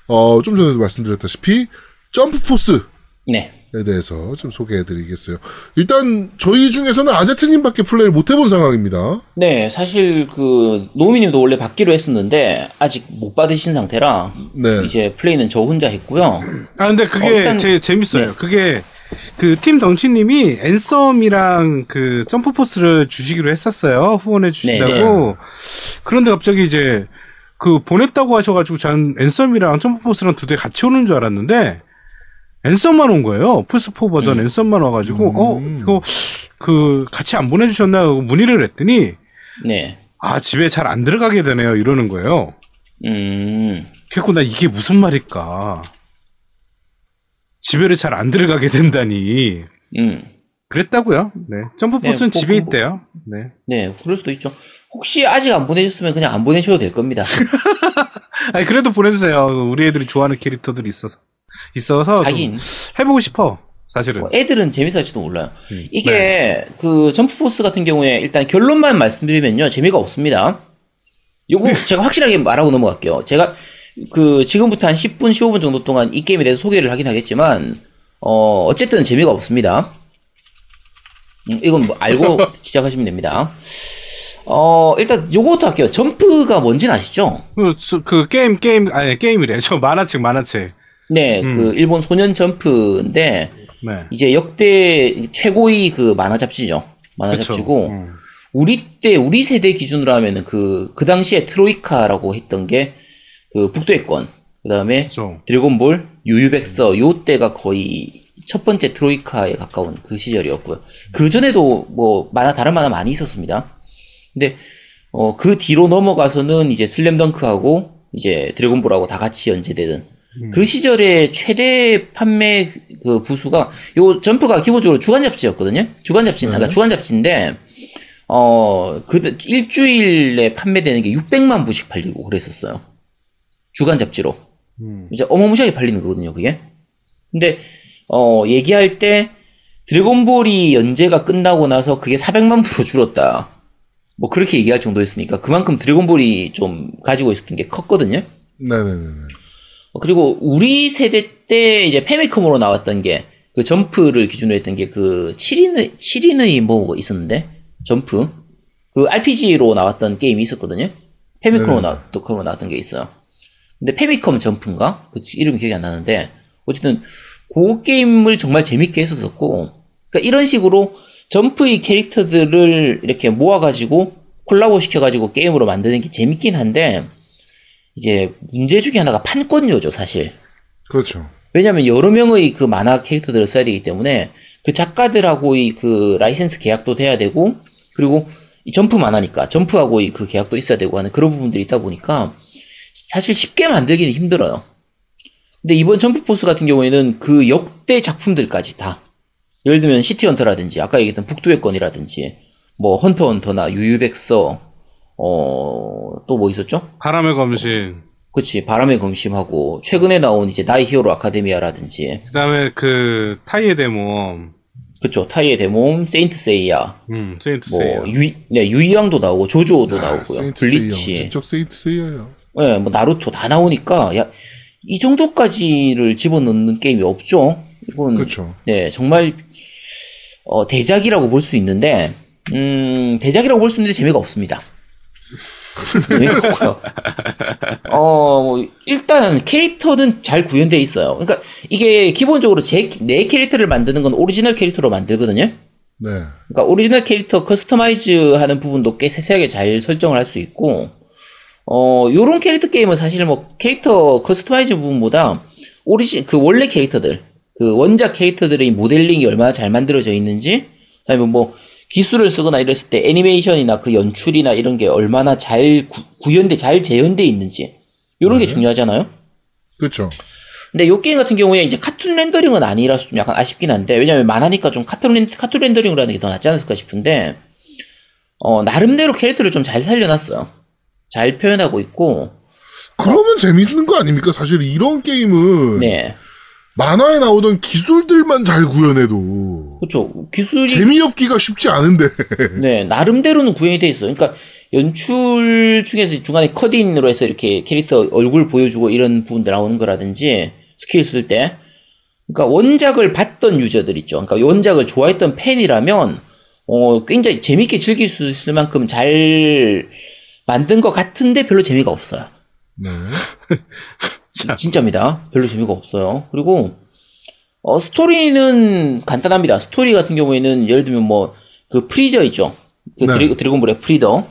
어, 좀 전에도 말씀드렸다시피, 점프 포스에 네, 대해서 좀 소개해드리겠어요. 일단, 저희 중에서는 아제트님밖에 플레이를 못 해본 상황입니다. 네 사실 그 노미님도 원래 받기로 했었는데 아직 못 받으신 상태라 네. 이제 플레이는 저 혼자 했고요. 아 근데 그게 어, 일단- 제 재밌어요. 네. 그게 그팀 덩치님이 Anthem이랑 그 Jump Force를 주시기로 했었어요. 후원해 주신다고. 그런데 갑자기 이제 그 보냈다고 하셔가지고 전 Anthem이랑 Jump Force랑 두 대 같이 오는 줄 알았는데 Anthem만 온 거예요. 플스4 버전 Anthem만 와가지고 어 이거 그 같이 안 보내주셨나 하고 문의를 했더니 네, 아 집에 잘 안 들어가게 되네요 이러는 거예요. 음, 그래고 나 이게 무슨 말일까? 집에를 잘 안 들어가게 된다니. 음, 그랬다고요? 네. 점프 포스는 네, 뭐, 집에 뭐, 있대요. 네. 네, 그럴 수도 있죠. 혹시 아직 안 보내셨으면 그냥 안 보내셔도 될 겁니다. 아니 그래도 보내주세요. 우리 애들이 좋아하는 캐릭터들이 있어서 있어서 좀 하긴 해보고 싶어. 사실은. 뭐 애들은 재밌을지도 몰라요. 음. 이게 네. 그 점프포스 같은 경우에 일단 결론만 말씀드리면요 재미가 없습니다. 요거 제가 확실하게 말하고 넘어갈게요. 제가 그 지금부터 한 10분 15분 정도 동안 이 게임에 대해서 소개를 하긴 하겠지만 어 어쨌든 재미가 없습니다. 음, 이건 뭐 알고 시작하시면 됩니다. 어 일단 요거부터 할게요. 점프가 뭔지는 아시죠? 그, 수- 그 게임 게임 아니 게임이래. 저 만화책 만화책. 네, 그 일본 소년 점프인데 네. 이제 역대 최고의 그 만화 잡지죠. 만화 그쵸. 잡지고 음. 우리 때 우리 세대 기준으로 하면은 그 그 당시에 트로이카라고 했던 게 그 북두의권 그 다음에 그쵸. 드래곤볼 유유백서 요 때가 거의 첫 번째 트로이카에 가까운 그 시절이었고요. 그 전에도 뭐 만화 다른 만화 많이 있었습니다. 근데 어 그 뒤로 넘어가서는 이제 슬램덩크하고 이제 드래곤볼하고 다 같이 연재되는 그 시절의 최대 판매 그 부수가 요 점프가 기본적으로 주간 잡지였거든요. 주간 잡지, 그러니까 주간 잡지인데 어, 그 일주일에 판매되는 게 600만 부씩 팔리고 그랬었어요. 주간 잡지로. 음. 이제 어마무시하게 팔리는 거거든요, 그게. 근데 어, 얘기할 때 드래곤볼이 연재가 끝나고 나서 그게 400만 부로 줄었다. 뭐 그렇게 얘기할 정도였으니까 그만큼 드래곤볼이 좀 가지고 있었던 게 컸거든요. 네네네. 어, 그리고 우리 세대 때 이제 페미컴으로 나왔던 게 그 점프를 기준으로 했던 게 그 7인의 7인의 뭐 있었는데 점프 그 RPG로 나왔던 게임이 있었거든요. 페미컴으로 네. 나왔던 컴으로 나왔던 게 있어요. 근데 페미컴 점프인가 그 이름이 기억이 안 나는데 어쨌든 그 게임을 정말 재밌게 했었었고 그러니까 이런 식으로 점프의 캐릭터들을 이렇게 모아가지고 콜라보 시켜가지고 게임으로 만드는 게 재밌긴 한데 이제 문제 중에 하나가 판권료죠, 사실. 그렇죠. 왜냐면 여러 명의 그 만화 캐릭터들을 써야 되기 때문에 그 작가들하고의 그 라이센스 계약도 돼야 되고 그리고 이 점프만 하니까 점프하고 이그 계약도 있어야 되고 하는 그런 부분들이 있다 보니까 사실 쉽게 만들기는 힘들어요. 근데 이번 Jump Force 같은 경우에는 그 역대 작품들까지 다 예를 들면 City Hunter라든지 아까 얘기했던 북두의 권이라든지 뭐 헌터 헌터나 유유백서 어 또 뭐 있었죠? 바람의 검심. 그치 바람의 검심하고 최근에 나온 이제 My Hero Academia라든지 그다음에 그 타이의 대모. 그쵸 타이의 대모험 세인트 세이야 음, 세인트 뭐 세이야. 유이 네 유희왕도 나오고 조조도 나오고요 세인트. Bleach 진짜 세인트 세이야야. 예, 뭐 나루토 다 나오니까 야 이 정도까지를 집어넣는 게임이 없죠. 이건 그렇죠. 네 정말 어, 대작이라고 볼 수 있는데 음 대작이라고 볼 수 있는데 재미가 없습니다. 재미가 없고요. 어 뭐, 일단 캐릭터는 잘 구현되어 있어요. 그러니까 이게 기본적으로 제 내 캐릭터를 만드는 건 오리지널 캐릭터로 만들거든요. 네. 그러니까 오리지널 캐릭터 customize 하는 부분도 꽤 세세하게 잘 설정을 할 수 있고, 어, 요런 캐릭터 게임은 사실 뭐 캐릭터 customize 부분보다 오리지, 그 원래 캐릭터들, 그 원작 캐릭터들의 모델링이 얼마나 잘 만들어져 있는지, 아니면 뭐 기술을 쓰거나 이랬을 때 애니메이션이나 그 연출이나 이런 게 얼마나 잘 구, 구현돼, 잘 재현돼 있는지, 요런 게 중요하잖아요? 그렇죠. 근데 요 게임 같은 경우에 이제 카툰 렌더링은 아니라서 좀 약간 아쉽긴 한데 왜냐면 만화니까 좀 카툰, 렌, 카툰 렌더링으로 하는 게 더 낫지 않았을까 싶은데 어 나름대로 캐릭터를 좀 잘 살려놨어요. 잘 표현하고 있고 그러면 재밌는 거 아닙니까? 사실 이런 게임은 네 만화에 나오던 기술들만 잘 구현해도 그렇죠 기술이 재미없기가 쉽지 않은데. 네 나름대로는 구현이 돼 있어요. 그러니까 연출 중에서 중간에 cut-in으로 해서 이렇게 캐릭터 얼굴 보여주고 이런 부분들 나오는 거라든지 스킬 쓸 때 그러니까 원작을 봤던 user들 있죠. 그러니까 원작을 좋아했던 팬이라면 어 굉장히 재밌게 즐길 수 있을 만큼 잘 만든 것 같은데 별로 재미가 없어요. 네. 진짜입니다. 별로 재미가 없어요. 그리고 어 스토리는 간단합니다. 스토리 같은 경우에는 예를 들면 뭐 그 프리저 있죠. 그 네. 드래, 드래곤볼의 프리저.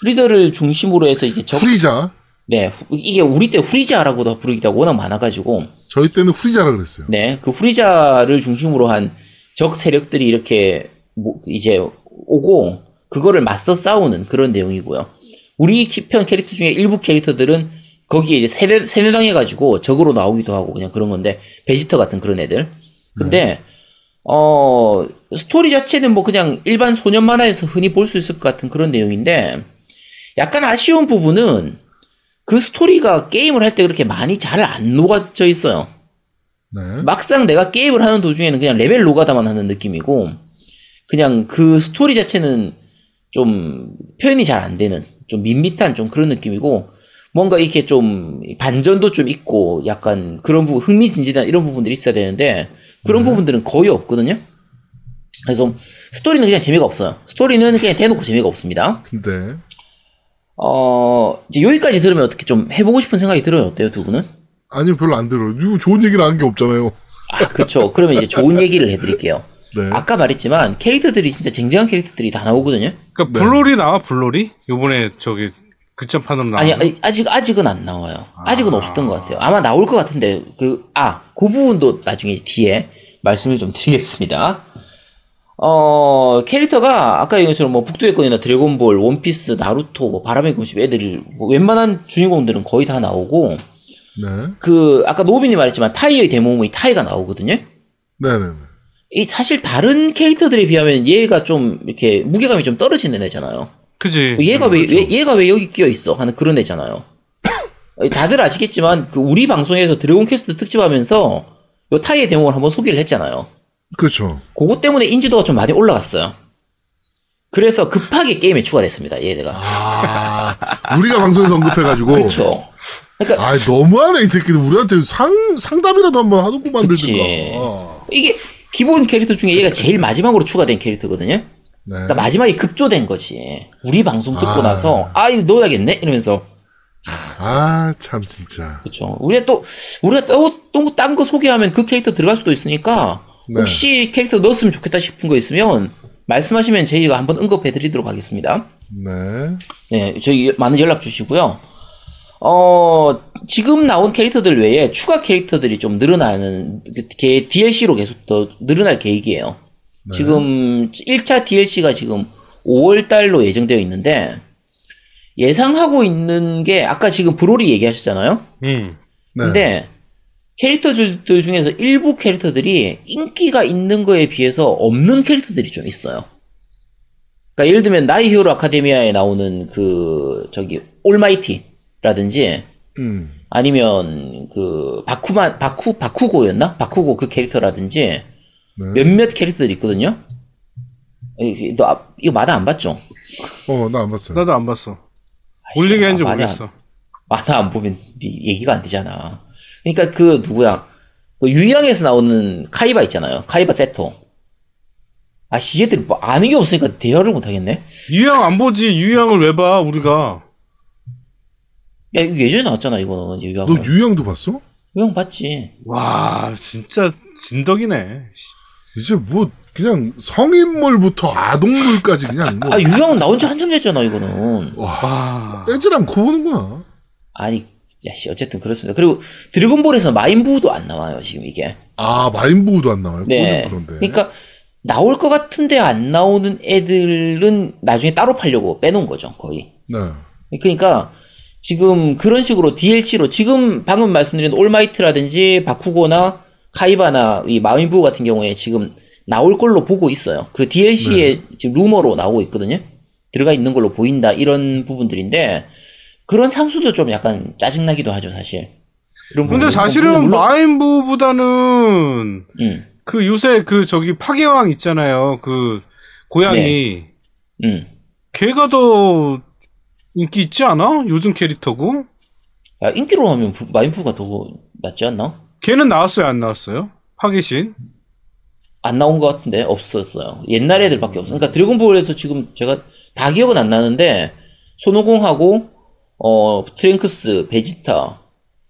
프리저를 중심으로 해서 이제 적, 후리자. 네, 후- 이게 우리 때 후리자라고도 부르기가 워낙 많아가지고, 저희 때는 후리자라 그랬어요. 네, 그 후리자를 중심으로 한 적 세력들이 이렇게 뭐 이제 오고 그거를 맞서 싸우는 그런 내용이고요. 우리 키- 편 캐릭터 중에 일부 캐릭터들은 거기에 이제 세뇌, 세뇌당해가지고 적으로 나오기도 하고 그냥 그런 건데 베지터 같은 그런 애들. 근데 어 스토리 자체는 뭐 그냥 일반 소년 만화에서 흔히 볼 수 있을 것 같은 그런 내용인데 약간 아쉬운 부분은 그 스토리가 게임을 할 때 그렇게 많이 잘 안 녹아져 있어요. 네. 막상 내가 게임을 하는 도중에는 그냥 레벨 노가다만 하는 느낌이고 그냥 그 스토리 자체는 좀 표현이 잘 안 되는 좀 밋밋한 좀 그런 느낌이고 뭔가 이렇게 좀 반전도 좀 있고 약간 그런 부분 흥미진진한 이런 부분들이 있어야 되는데 그런 부분들은 거의 없거든요. 그래서 스토리는 그냥 재미가 없어요. 스토리는 그냥 대놓고 재미가 없습니다. 네. 어 이제 여기까지 들으면 어떻게 좀 해보고 싶은 생각이 들어요. 어때요 두 분은? 아니요, 별로 안 들어요. 이거 좋은 얘기를 한게 없잖아요. 아, 그쵸. 그러면 이제 좋은 얘기를 해드릴게요. 네. 아까 말했지만 캐릭터들이 진짜 쟁쟁한 캐릭터들이 다 나오거든요. 그러니까 블로리 나와 블로리? 요번에 저기 극장판으로 나와. 아니, 아니, 아직 아직은 안 나와요. 아직은 없었던 것 같아요. 아마 나올 것 같은데 그 아 그 부분도 나중에 뒤에 말씀을 좀 드리겠습니다. 어 캐릭터가 아까 얘기한 것처럼 뭐 북두의 건이나 드래곤볼, 원피스, 나루토, 뭐 바람의 금십 애들이 뭐 웬만한 주인공들은 거의 다 나오고 네. 그 아까 노빈이 말했지만 타이의 대모험의 타이가 나오거든요. 네네네. 이 사실 다른 캐릭터들에 비하면 얘가 좀 이렇게 무게감이 좀 떨어지는 애잖아요. 그지. 얘가 왜, 그렇죠. 왜 얘가 왜 여기 끼어 있어 하는 그런 애잖아요. 다들 아시겠지만 그 우리 방송에서 Dragon Quest 특집하면서 요 타이의 대모험을 한번 소개를 했잖아요. 그렇죠. 그것 때문에 인지도가 좀 많이 올라갔어요. 그래서 급하게 게임에 추가됐습니다. 얘네가. 아, 우리가 방송에서 언급해가지고. 그렇죠. 그러니까 아, 너무하네, 이 새끼들. 우리한테 상, 상담이라도 한번 하고 그치. 만들든가. 이게 기본 캐릭터 중에 얘가 제일 마지막으로 추가된 캐릭터거든요. 네. 그러니까 마지막에 급조된 거지. 우리 방송 듣고 아. 나서 아 이거 넣어야겠네 이러면서 아, 참, 진짜. 그렇죠. 우리가 또 우리가 또딴 거 소개하면 그 캐릭터 들어갈 수도 있으니까 네. 혹시 캐릭터 넣었으면 좋겠다 싶은 거 있으면 말씀하시면 저희가 한번 언급해드리도록 하겠습니다. 네. 네, 저희 많은 연락 주시고요. 어 지금 나온 캐릭터들 외에 추가 캐릭터들이 좀 늘어나는 게 DLC로 계속 더 늘어날 계획이에요. 네. 지금 1차 DLC가 지금 5월 달로 예정되어 있는데 예상하고 있는 게 아까 지금 브로리 얘기하셨잖아요. 음. 네. 근데 캐릭터들 중에서 일부 캐릭터들이 인기가 있는 거에 비해서 없는 캐릭터들이 좀 있어요. 그러니까 예를 들면 나이 히어로 아카데미아에 나오는 그 저기 올마이티라든지 음. 아니면 그 바쿠만 바쿠 바쿠고였나? 바쿠고 그 캐릭터라든지 네. 몇몇 캐릭터들이 있거든요. 이- 너 아- 이거 만화 안 봤죠? 어, 나 안 봤어요. 나도 안 봤어. 올리게 했는지 아, 모르겠어. 만화 안 보면 네 얘기가 안 되잖아. 그러니까 그 누구야? 그 유양에서 나오는 카이바 있잖아요. 카이바 세토. 아, 씨, 얘들 뭐 아는 게 없으니까 대화를 못 하겠네. 유양 안 보지. 유양을 왜 봐, 우리가. 야, 이거 예전에 나왔잖아, 이거는. 유양. 너 유양도 봤어? 유양 봤지. 와, 진짜 진덕이네. 이제 뭐 그냥 성인물부터 아동물까지 그냥 뭐 아, 유양은 나온 지 한참 됐잖아, 이거는. 와. 떼질 않고 보는구나. 아니, 야, 씨, 어쨌든 그렇습니다. 그리고 드래곤볼에서 마인부도 안 나와요, 지금 이게. 아 마인부도 안 나와요. 네. 그런데. 그러니까 나올 것 같은데 안 나오는 애들은 나중에 따로 팔려고 빼놓은 거죠, 거의. 네. 그러니까 지금 그런 식으로 DLC로 지금 방금 말씀드린 All Might라든지 바쿠고나 카이바나 이 마인부 같은 경우에 지금 나올 걸로 보고 있어요. 그 DLC에 지금 루머로 나오고 있거든요. 들어가 있는 걸로 보인다 이런 부분들인데 그런 상술도 좀 약간 짜증나기도 하죠, 사실. 그런 근데 사실은 마인부보다는 음, 그 요새 그 저기 파괴왕 있잖아요. 그 고양이. 네. 음. 걔가 더 인기 있지 않아? 요즘 캐릭터고. 야, 인기로 하면 부- 마인부가 더 낫지 않나? 걔는 나왔어요, 안 나왔어요? 파괴신. 안 나온 것 같은데 없었어요. 옛날 애들밖에 없어. 그러니까 드래곤볼에서 지금 제가 다 기억은 안 나는데 손오공하고 어 트랭크스, 베지타,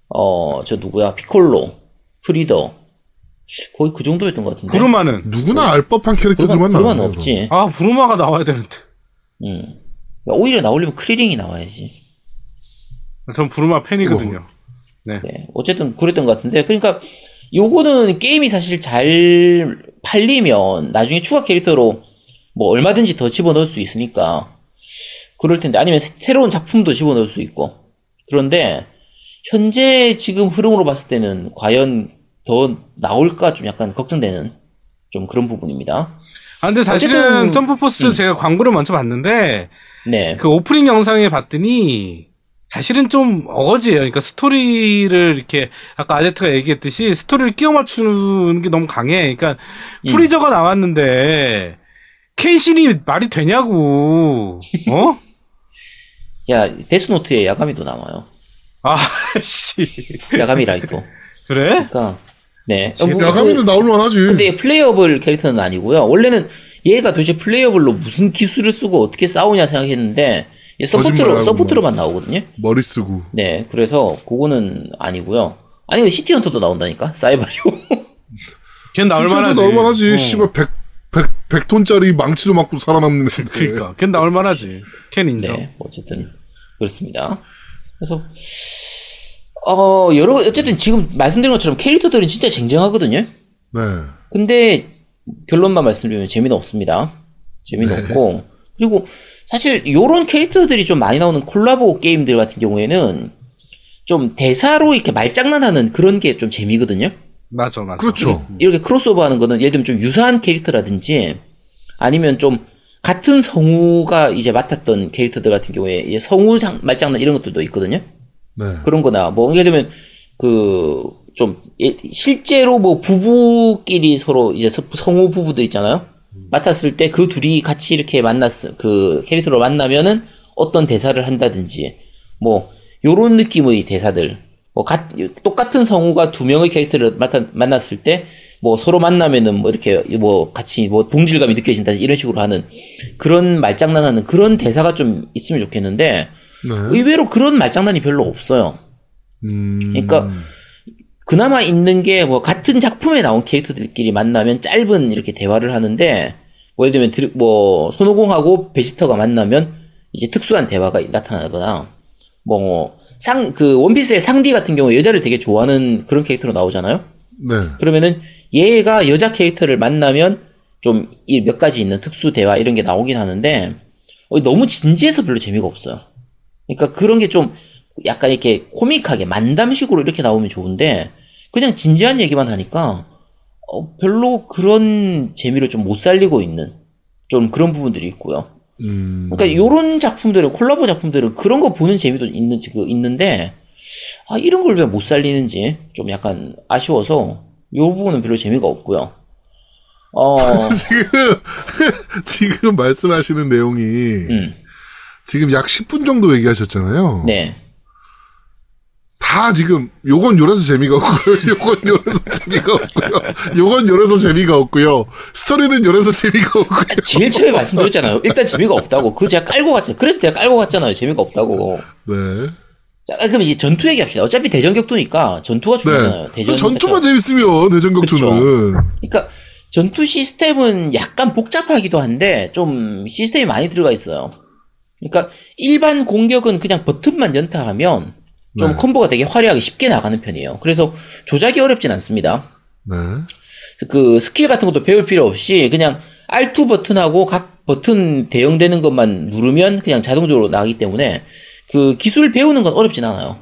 어 저 누구야 피콜로, 프리저 거의 그 정도였던 것 같은데. 부르마는. 누구나 알 법한 캐릭터들만 부르마, 나와요. 부르마는 없지. 아, 부르마가 나와야 되는데. 음. 야, 오히려 나오려면 크리링이 나와야지. 전 부르마 팬이거든요. 네. 네. 어쨌든 그랬던 것 같은데. 그러니까 요거는 게임이 사실 잘 팔리면 나중에 추가 캐릭터로 뭐 얼마든지 더 집어넣을 수 있으니까 그럴 텐데 아니면 새- 새로운 작품도 집어넣을 수 있고 그런데 현재 지금 흐름으로 봤을 때는 과연 더 나올까 좀 약간 걱정되는 좀 그런 부분입니다. 아, 근데 사실은 어쨌든- 점프포스 음. 제가 광고를 먼저 봤는데, 네. 그 오프닝 영상에 봤더니, 사실은 좀 어거지예요. 그러니까 스토리를 이렇게, 아까 아제트가 얘기했듯이 스토리를 끼워 맞추는 게 너무 강해. 그러니까 음. 프리저가 나왔는데, 켄신이 말이 되냐고. 어? 야, 데스노트에 야가미도 나와요. 아, 씨. 야가미 라이토. 그래? 그러니까 네. 어, 뭐, 야가미는 나올만 하지. 근데 playable 캐릭터는 아니고요. 원래는 얘가 도대체 playable로 무슨 기술을 쓰고 어떻게 싸우냐 생각했는데 얘 support로 거짓말하고 support로만 나오거든요. 머리 쓰고. 네, 그래서 그거는 아니고요. 아니 시티 헌터도 나온다니까 사이바리오. 걘 나올 만하지. 나올 만 하지. 어. 씨발 100, 100, 100톤짜리 망치도 맞고 살아남는 애. 그러니까 걘 나올 만하지. 캔 인정. 네, 뭐 어쨌든 그렇습니다. 그래서 어 여러 어쨌든 지금 말씀드린 것처럼 캐릭터들은 진짜 쟁쟁하거든요. 네. 근데 결론만 말씀드리면 재미는 없습니다. 재미는 없고 그리고 사실 요런 캐릭터들이 좀 많이 나오는 콜라보 게임들 같은 경우에는 좀 대사로 이렇게 말장난하는 그런 게 좀 재미거든요. 맞아, 맞아. 그렇죠. 이렇게 크로스오버 하는 거는 예를 들면 좀 유사한 캐릭터라든지 아니면 좀 같은 성우가 이제 맡았던 캐릭터들 같은 경우에 이제 성우 장, 말장난 이런 것들도 있거든요. 네. 그런 거나 뭐 예를 들면 그 좀 실제로 뭐 부부끼리 서로 이제 서- 성우 부부들 있잖아요. 맡았을 때 그 둘이 같이 이렇게 만났 그 캐릭터로 만나면은 어떤 대사를 한다든지 뭐 요런 느낌의 대사들 뭐 가- 똑같은 성우가 두 명의 캐릭터를 맡아, 만났을 때 뭐 서로 만나면은 뭐 이렇게 뭐 같이 뭐 동질감이 느껴진다 이런 식으로 하는 그런 말장난하는 그런 대사가 좀 있으면 좋겠는데 네. 의외로 그런 말장난이 별로 없어요. 음. 그러니까 그나마 있는 게 뭐 같은 작품에 나온 캐릭터들끼리 만나면 짧은 이렇게 대화를 하는데 뭐 예를 들면 뭐 손오공하고 베지터가 만나면 이제 특수한 대화가 나타나거나 뭐 상 그 원피스의 상디 같은 경우 여자를 되게 좋아하는 그런 캐릭터로 나오잖아요. 네. 그러면은 얘가 여자 캐릭터를 만나면 좀 이 몇 가지 있는 특수 대화 이런 게 나오긴 하는데 어, 너무 진지해서 별로 재미가 없어요. 그러니까 그런 게좀 약간 이렇게 코믹하게 만담식으로 이렇게 나오면 좋은데 그냥 진지한 얘기만 하니까 어, 별로 그런 재미를 좀 못 살리고 있는 좀 그런 부분들이 있고요. 음. 그러니까 요런 작품들은 콜라보 작품들은 그런 거 보는 재미도 있는 그 있는데 아 이런 걸 왜 못 살리는지 좀 약간 아쉬워서 요 부분은 별로 재미가 없고요. 어, 지금 지금 말씀하시는 내용이 음, 지금 약 10분 정도 얘기하셨잖아요. 네. 다 지금 요건 요래서 재미가 없고요. 요건 요래서 재미가 없고요. 요건 요래서 재미가 없고요. 스토리는 요래서 재미가 없고요. 아, 제일 처음에 말씀드렸잖아요. 일단 재미가 없다고. 그거 제가 깔고 갔잖아요. 그래서 제가 깔고 갔잖아요. 재미가 없다고. 네. 자, 그럼 이제 전투 얘기합시다. 어차피 대전 격투니까 전투가 중요하잖아요. 네. 대전 전투만 재밌으면 대전 격투는 그러니까 전투 시스템은 약간 복잡하기도 한데 좀 시스템이 많이 들어가 있어요. 그러니까 일반 공격은 그냥 버튼만 연타하면 좀 네. 콤보가 되게 화려하게 쉽게 나가는 편이에요. 그래서 조작이 어렵진 않습니다. 네. 그 스킬 같은 것도 배울 필요 없이 그냥 R2 버튼하고 각 버튼 대응되는 것만 누르면 그냥 자동적으로 나가기 때문에 그 기술 배우는 건 어렵진 않아요.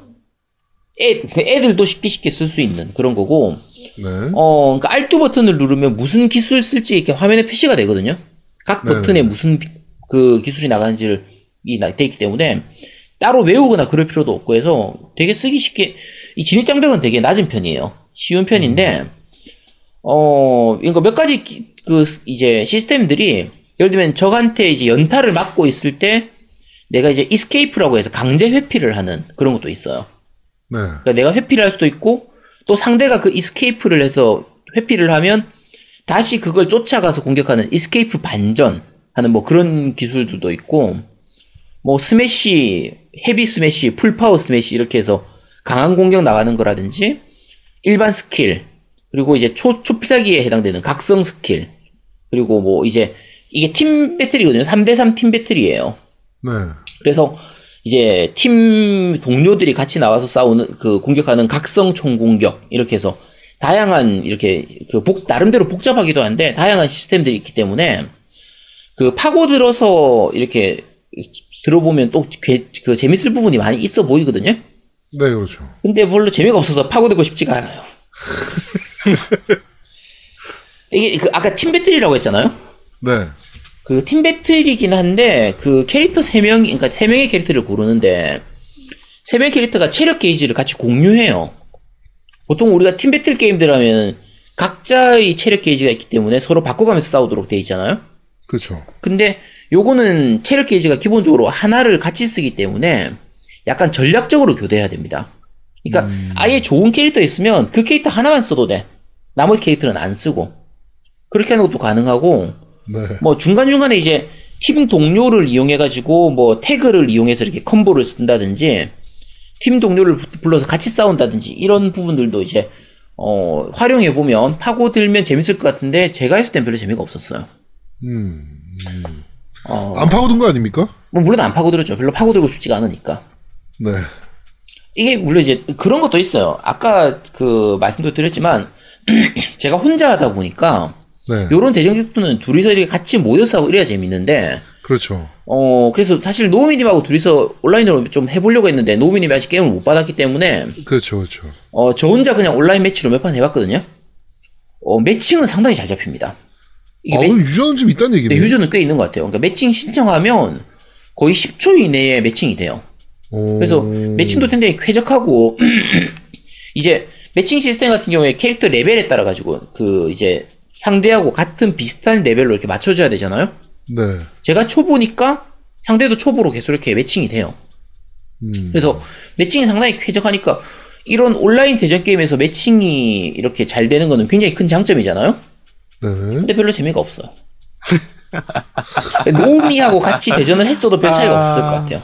애, 그 애들도 쉽게 쉽게 쓸 수 있는 그런 거고 네. 어, 그러니까 R2 버튼을 누르면 무슨 기술 쓸지 이렇게 화면에 표시가 되거든요. 각 네. 버튼에 무슨 비- 그 기술이 나가는지를 이돼 있기 때문에 따로 외우거나 그럴 필요도 없고 해서 되게 쓰기 쉽게 이 진입장벽은 되게 낮은 편이에요. 쉬운 편인데 어, 이거 몇 가지 기- 그 이제 시스템들이 예를 들면 적한테 이제 연타를 막고 있을 때 내가 이제 escape라고 해서 강제 회피를 하는 그런 것도 있어요. 네. 그러니까 내가 회피를 할 수도 있고 또 상대가 그 escape를 해서 회피를 하면 다시 그걸 쫓아가서 공격하는 escape 반전 하는 뭐 그런 기술들도 있고 뭐 smash, heavy smash, full power smash 이렇게 해서 강한 공격 나가는 거라든지 일반 스킬 그리고 이제 초 초필살기에 해당되는 각성 스킬 그리고 뭐 이제 이게 팀 battle이거든요. 3대3 팀 battle이에요. 네. 그래서 이제 팀 동료들이 같이 나와서 싸우는 그 공격하는 각성 총 공격 이렇게 해서 다양한 이렇게 그 복 나름대로 복잡하기도 한데 다양한 시스템들이 있기 때문에 그 파고들어서 이렇게 들어보면 또 그 재밌을 부분이 많이 있어 보이거든요. 네, 그렇죠. 근데 별로 재미가 없어서 파고들고 싶지가 않아요. 이게 그 아까 팀 배틀이라고 했잖아요. 네. 그 팀 배틀이긴 한데 그 캐릭터 세 명, 그러니까 세 명의 캐릭터를 고르는데 세 명의 캐릭터가 체력 게이지를 같이 공유해요. 보통 우리가 팀 배틀 게임들 하면 각자의 체력 게이지가 있기 때문에 서로 바꿔가면서 싸우도록 돼 있잖아요. 그렇죠. 근데 요거는 체력 게이지가 기본적으로 하나를 같이 쓰기 때문에 약간 전략적으로 교대해야 됩니다. 그러니까 아예 좋은 캐릭터 있으면 그 캐릭터 하나만 써도 돼. 나머지 캐릭터는 안 쓰고. 그렇게 하는 것도 가능하고 네. 뭐 중간 중간에 이제 팀 동료를 이용해 가지고 뭐 태그를 이용해서 이렇게 콤보를 쓴다든지 팀 동료를 부- 불러서 같이 싸운다든지 이런 부분들도 이제 어 활용해 보면 파고들면 재밌을 것 같은데 제가 했을 땐 별로 재미가 없었어요. 음. 어, 안 파고든 거 아닙니까? 뭐 물론 안 파고들었죠. 별로 파고들고 싶지가 않으니까. 네. 이게 물론 이제 그런 것도 있어요. 아까 그 말씀도 드렸지만 제가 혼자 하다 보니까 네. 요런 대전 격투는 둘이서 이렇게 같이 모여서 하고 이래야 재밌는데 그렇죠. 어, 그래서 사실 노우미님하고 둘이서 온라인으로 좀 해보려고 했는데, 노우미님이 아직 게임을 못 받았기 때문에, 그렇죠. 그렇죠. 어, 저 혼자 그냥 온라인 매치로 몇 판 해봤거든요? 어, 매칭은 상당히 잘 잡힙니다. 이게 아, 매, 유저는 좀 있다는 얘기네. 네, 유저는 꽤 있는 것 같아요. 그러니까 매칭 신청하면 거의 10초 이내에 매칭이 돼요. 오. 그래서 매칭도 굉장히 쾌적하고, 이제 매칭 시스템 같은 경우에 캐릭터 레벨에 따라 가지고, 그, 이제 상대하고 같은 비슷한 레벨로 이렇게 맞춰줘야 되잖아요? 네. 제가 초보니까 상대도 초보로 계속 이렇게 매칭이 돼요. 음. 그래서 매칭이 상당히 쾌적하니까 이런 온라인 대전 게임에서 매칭이 이렇게 잘 되는 거는 굉장히 큰 장점이잖아요. 네. 근데 별로 재미가 없어요. 노미하고 같이 대전을 했어도 별 차이가 아. 없을 것 같아요.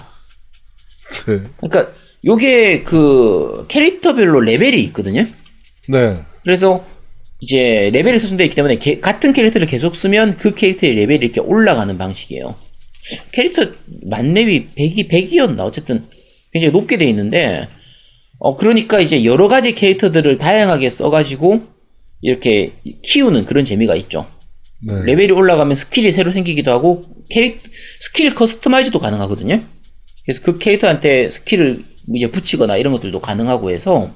네. 그러니까 요게 그 캐릭터별로 레벨이 있거든요. 네. 그래서 이제 레벨이 수준되어 있기 때문에 게- 같은 캐릭터를 계속 쓰면 그 캐릭터의 레벨이 이렇게 올라가는 방식이에요. 캐릭터 만렙이 100이 100이었나 어쨌든 굉장히 높게 돼 있는데 어 그러니까 이제 여러 가지 캐릭터들을 다양하게 써가지고 이렇게 키우는 그런 재미가 있죠. 네. 레벨이 올라가면 skill이 새로 생기기도 하고 캐릭 skill customize도 가능하거든요. 그래서 그 캐릭터한테 skill을 이제 붙이거나 이런 것들도 가능하고 해서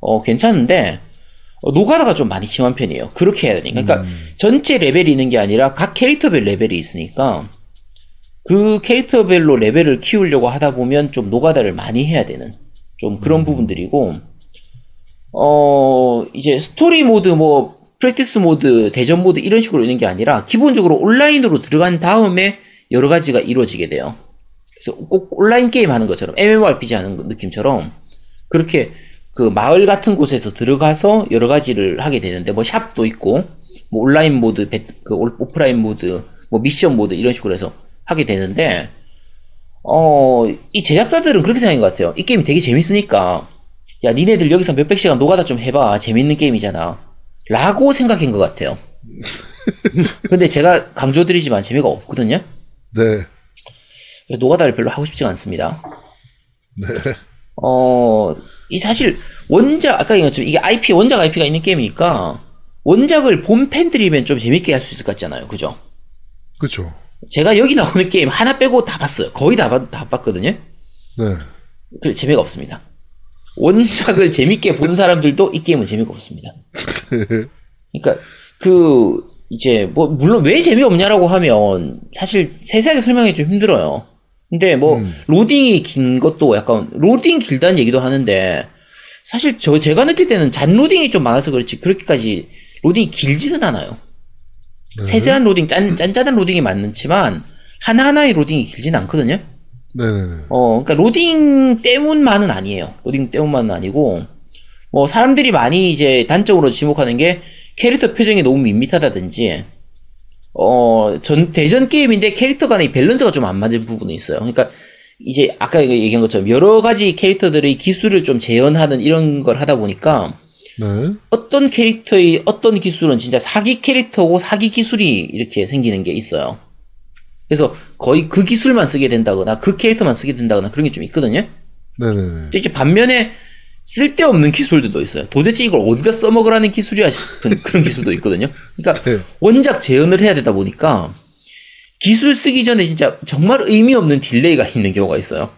어 괜찮은데 어, 노가다가 좀 많이 심한 편이에요. 그렇게 해야 되니까. 그러니까 전체 레벨이 있는 게 아니라 각 캐릭터별 레벨이 있으니까 그 캐릭터별로 레벨을 키우려고 하다 보면 좀 노가다를 많이 해야 되는 좀 그런 부분들이고 어 이제 스토리 모드 뭐 practice 모드, 대전 모드 이런 식으로 있는 게 아니라 기본적으로 온라인으로 들어간 다음에 여러 가지가 이루어지게 돼요. 그래서 꼭 온라인 게임 하는 것처럼 MMORPG 하는 느낌처럼 그렇게 그 마을 같은 곳에서 들어가서 여러 가지를 하게 되는데 뭐 shop도 있고 뭐 온라인 모드, 배- 그 올- 오프라인 모드, 뭐 미션 모드 이런 식으로 해서 하게 되는데 어, 이 제작자들은 그렇게 생각한 것 같아요. 이 게임이 되게 재밌으니까 야 니네들 여기서 몇백 시간 노가다 좀 해봐 재밌는 게임이잖아 라고 생각한 것 같아요. 근데 제가 강조드리지만 재미가 없거든요. 네. 노가다를 별로 하고 싶지가 않습니다. 네. 어, 이 사실 원작 아까 것처럼 이게 IP 원작 IP가 있는 게임이니까 원작을 본 팬들이면 좀 재밌게 할 수 있을 것 같잖아요, 그죠? 그렇죠. 제가 여기 나오는 게임 하나 빼고 다 봤어요. 거의 다, 봤- 다 봤거든요. 네. 그래 재미가 없습니다. 원작을 재밌게 본 사람들도 이 게임은 재미가 없습니다. 그러니까 그 이제 뭐 물론 왜 재미없냐라고 하면 사실 세세하게 설명하기 좀 힘들어요. 근데 뭐 로딩이 긴 것도 약간 로딩 길다는 얘기도 하는데 사실 저 제가 느낄 때는 잔 로딩이 좀 많아서 그렇지 그렇게까지 로딩이 길지는 않아요. 세세한 로딩 잔 잔잔한 로딩이 많지만 하나하나의 로딩이 길지는 않거든요. 네네네. 어, 그러니까 로딩 때문만은 아니에요. 로딩 때문만은 아니고 뭐 사람들이 많이 이제 단적으로 지목하는 게 캐릭터 표정이 너무 밋밋하다든지 어, 전 대전 게임인데 캐릭터 간의 밸런스가 좀 안 맞는 부분이 있어요. 그러니까 이제 아까 얘기한 것처럼 여러 가지 캐릭터들의 기술을 좀 재현하는 이런 걸 하다 보니까 네. 어떤 캐릭터의 어떤 기술은 진짜 사기 캐릭터고 사기 기술이 이렇게 생기는 게 있어요. 그래서 거의 그 기술만 쓰게 된다거나 그 캐릭터만 쓰게 된다거나 그런 게 좀 있거든요. 네네네. 이제 반면에 쓸데없는 기술들도 있어요. 도대체 이걸 어디다 써먹으라는 기술이야 싶은 그런 기술도 있거든요. 그러니까 네. 원작 재현을 해야 되다 보니까 기술 쓰기 전에 진짜 정말 의미 없는 delay가 있는 경우가 있어요.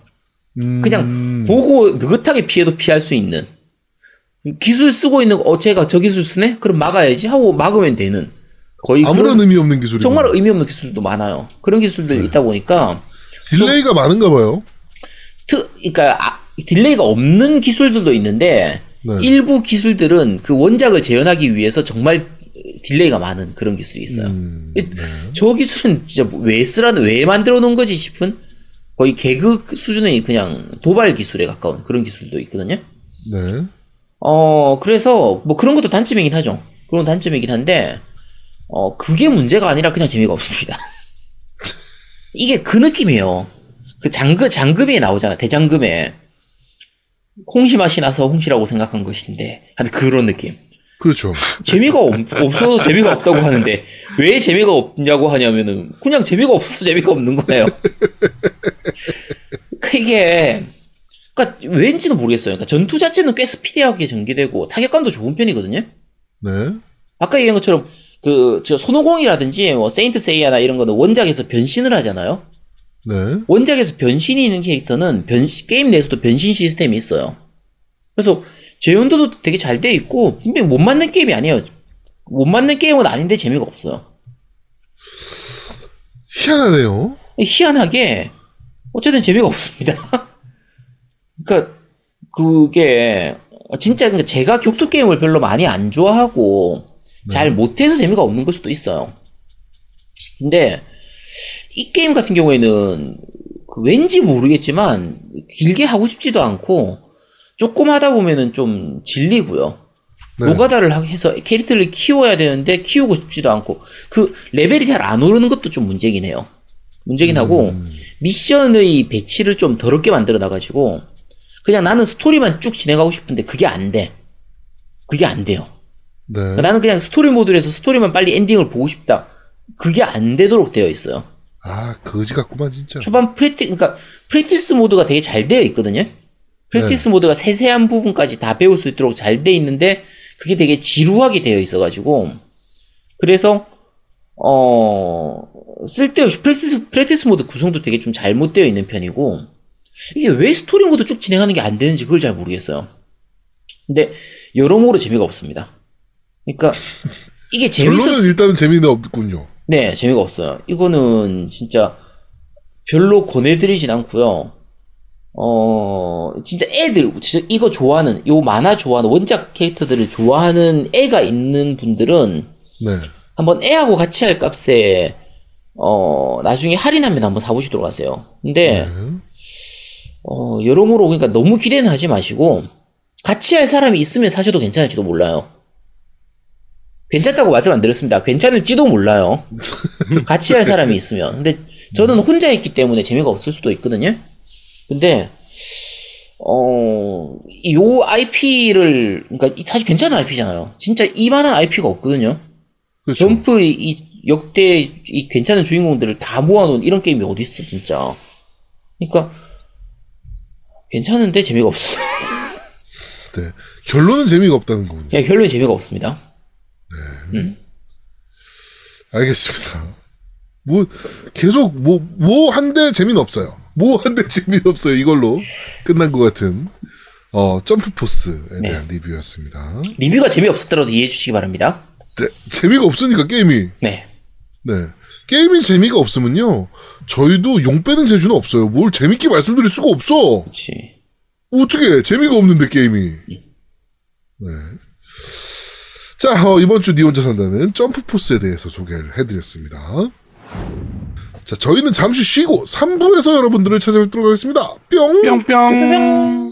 음, 그냥 보고 느긋하게 피해도 피할 수 있는 기술 쓰고 있는 어 제가 저 기술 쓰네 그럼 막아야지 하고 막으면 되는 거의 아무런 그런 의미 없는 기술이 정말 의미 없는 기술도 많아요 그런 기술들이 있다 보니까 delay가 많은가 봐요. 트 그러니까 아, delay가 없는 기술들도 있는데 네. 일부 기술들은 그 원작을 재현하기 위해서 정말 delay가 많은 그런 기술이 있어요. 음, 이- 저 기술은 진짜 왜 쓰라는 왜 만들어 놓은 거지 싶은 거의 개그 수준의 그냥 도발 기술에 가까운 그런 기술도 있거든요. 네. 어, 그래서, 뭐 그런 것도 단점이긴 하죠. 그런 건 단점이긴 한데, 어, 그게 문제가 아니라 그냥 재미가 없습니다. 이게 그 느낌이에요. 그 장금, 장금에 나오잖아. 대장금에. 홍시 맛이 나서 홍시라고 생각한 것인데. 하는 그런 느낌. 그렇죠. 재미가 없, 없어서 재미가 없다고 하는데, 왜 재미가 없냐고 하냐면은, 그냥 재미가 없어서 재미가 없는 거예요. 그 이게, 그니까, 왠지는 모르겠어요. 그러니까 전투 자체는 꽤 스피디하게 전개되고, 타격감도 좋은 편이거든요? 네. 아까 얘기한 것처럼, 그, 저, 손오공이라든지, 뭐, 세인트 세이야나 이런 거는 원작에서 변신을 하잖아요? 네. 원작에서 변신이 있는 캐릭터는 변, 게임 내에서도 변신 시스템이 있어요. 그래서 재현도도 되게 잘 돼 있고 분명히 못 맞는 게임이 아니에요. 못 맞는 게임은 아닌데 재미가 없어요. 희한하네요. 희한하게 어쨌든 재미가 없습니다. 그러니까 그게 진짜 그러니까 제가 격투 게임을 별로 많이 안 좋아하고 잘 못해서 재미가 없는 걸 수도 있어요. 근데 이 게임 같은 경우에는 그 왠지 모르겠지만 길게 하고 싶지도 않고 조금 하다 보면은 좀 질리고요. 네. 노가다를 하- 해서 캐릭터를 키워야 되는데 키우고 싶지도 않고 그 레벨이 잘 안 오르는 것도 좀 문제긴 해요. 문제긴 하고 미션의 배치를 좀 더럽게 만들어 놔가지고 그냥 나는 스토리만 쭉 진행하고 싶은데 그게 안 돼. 그게 안 돼요. 네. 나는 그냥 스토리 모드에서 스토리만 빨리 엔딩을 보고 싶다. 그게 안 되도록 되어 있어요. 아, 거지 같구만, 진짜. 초반 practi-, 그러니까 practice 모드가 되게 잘 되어 있거든요. practice 모드가 세세한 부분까지 다 배울 수 있도록 잘 돼 있는데 그게 되게 지루하게 되어 있어가지고 그래서 어 쓸데없이 practice, practice 모드 구성도 되게 좀 잘못되어 있는 편이고, 이게 왜 스토리 모드 쭉 진행하는 게 안 되는지 그걸 잘 모르겠어요. 근데, 여러모로 재미가 없습니다. 그러니까, 이게 결론은 재밌었, 일단은 재미는 없군요. 네, 재미가 없어요. 이거는 진짜 별로 권해드리진 않고요. 어, 진짜 애들, 진짜 이거 좋아하는, 요 만화 좋아하는, 원작 캐릭터들을 좋아하는 애가 있는 분들은 네. 한번 애하고 같이 할 값에, 어, 나중에 할인하면 한번 사보시도록 하세요. 근데, 네. 어, 여러모로, 그러니까 너무 기대는 하지 마시고, 같이 할 사람이 있으면 사셔도 괜찮을지도 몰라요. 괜찮다고 말씀 안 드렸습니다. 괜찮을지도 몰라요. 같이 할 사람이 있으면. 근데 저는 혼자 했기 때문에 재미가 없을 수도 있거든요. 근데, 어, 요 IP를, 그러니까 이- 사실 괜찮은 IP잖아요. 진짜 이만한 IP가 없거든요. 그렇죠. 점프 이, 이 역대 이 괜찮은 주인공들을 다 모아놓은 이런 게임이 어디 있어 진짜. 그러니까 괜찮은데 재미가 없어. 네. 결론은 재미가 없다는 거군요. 그냥 결론이 재미가 없습니다. 알겠습니다. 뭐 계속 뭐 뭐 한데 재미는 없어요. 뭐 한데 재미는 없어요. 이걸로 끝난 것 같은 어 점프 포스에 대한 리뷰였습니다. 리뷰가 재미 없었더라도 이해해 주시기 바랍니다. 네, 재미가 없으니까 게임이 네. 네 게임이 재미가 없으면요 저희도 용 빼는 재주는 없어요. 뭘 재밌게 말씀드릴 수가 없어. 그렇지. 어떻게 재미가 없는데 게임이. 네. 자 어, 이번 주 니 혼자 산다는 점프 포스에 대해서 소개를 해드렸습니다. 자 저희는 잠시 쉬고 3부에서 여러분들을 찾아뵙도록 하겠습니다. 뿅. 뿅뿅.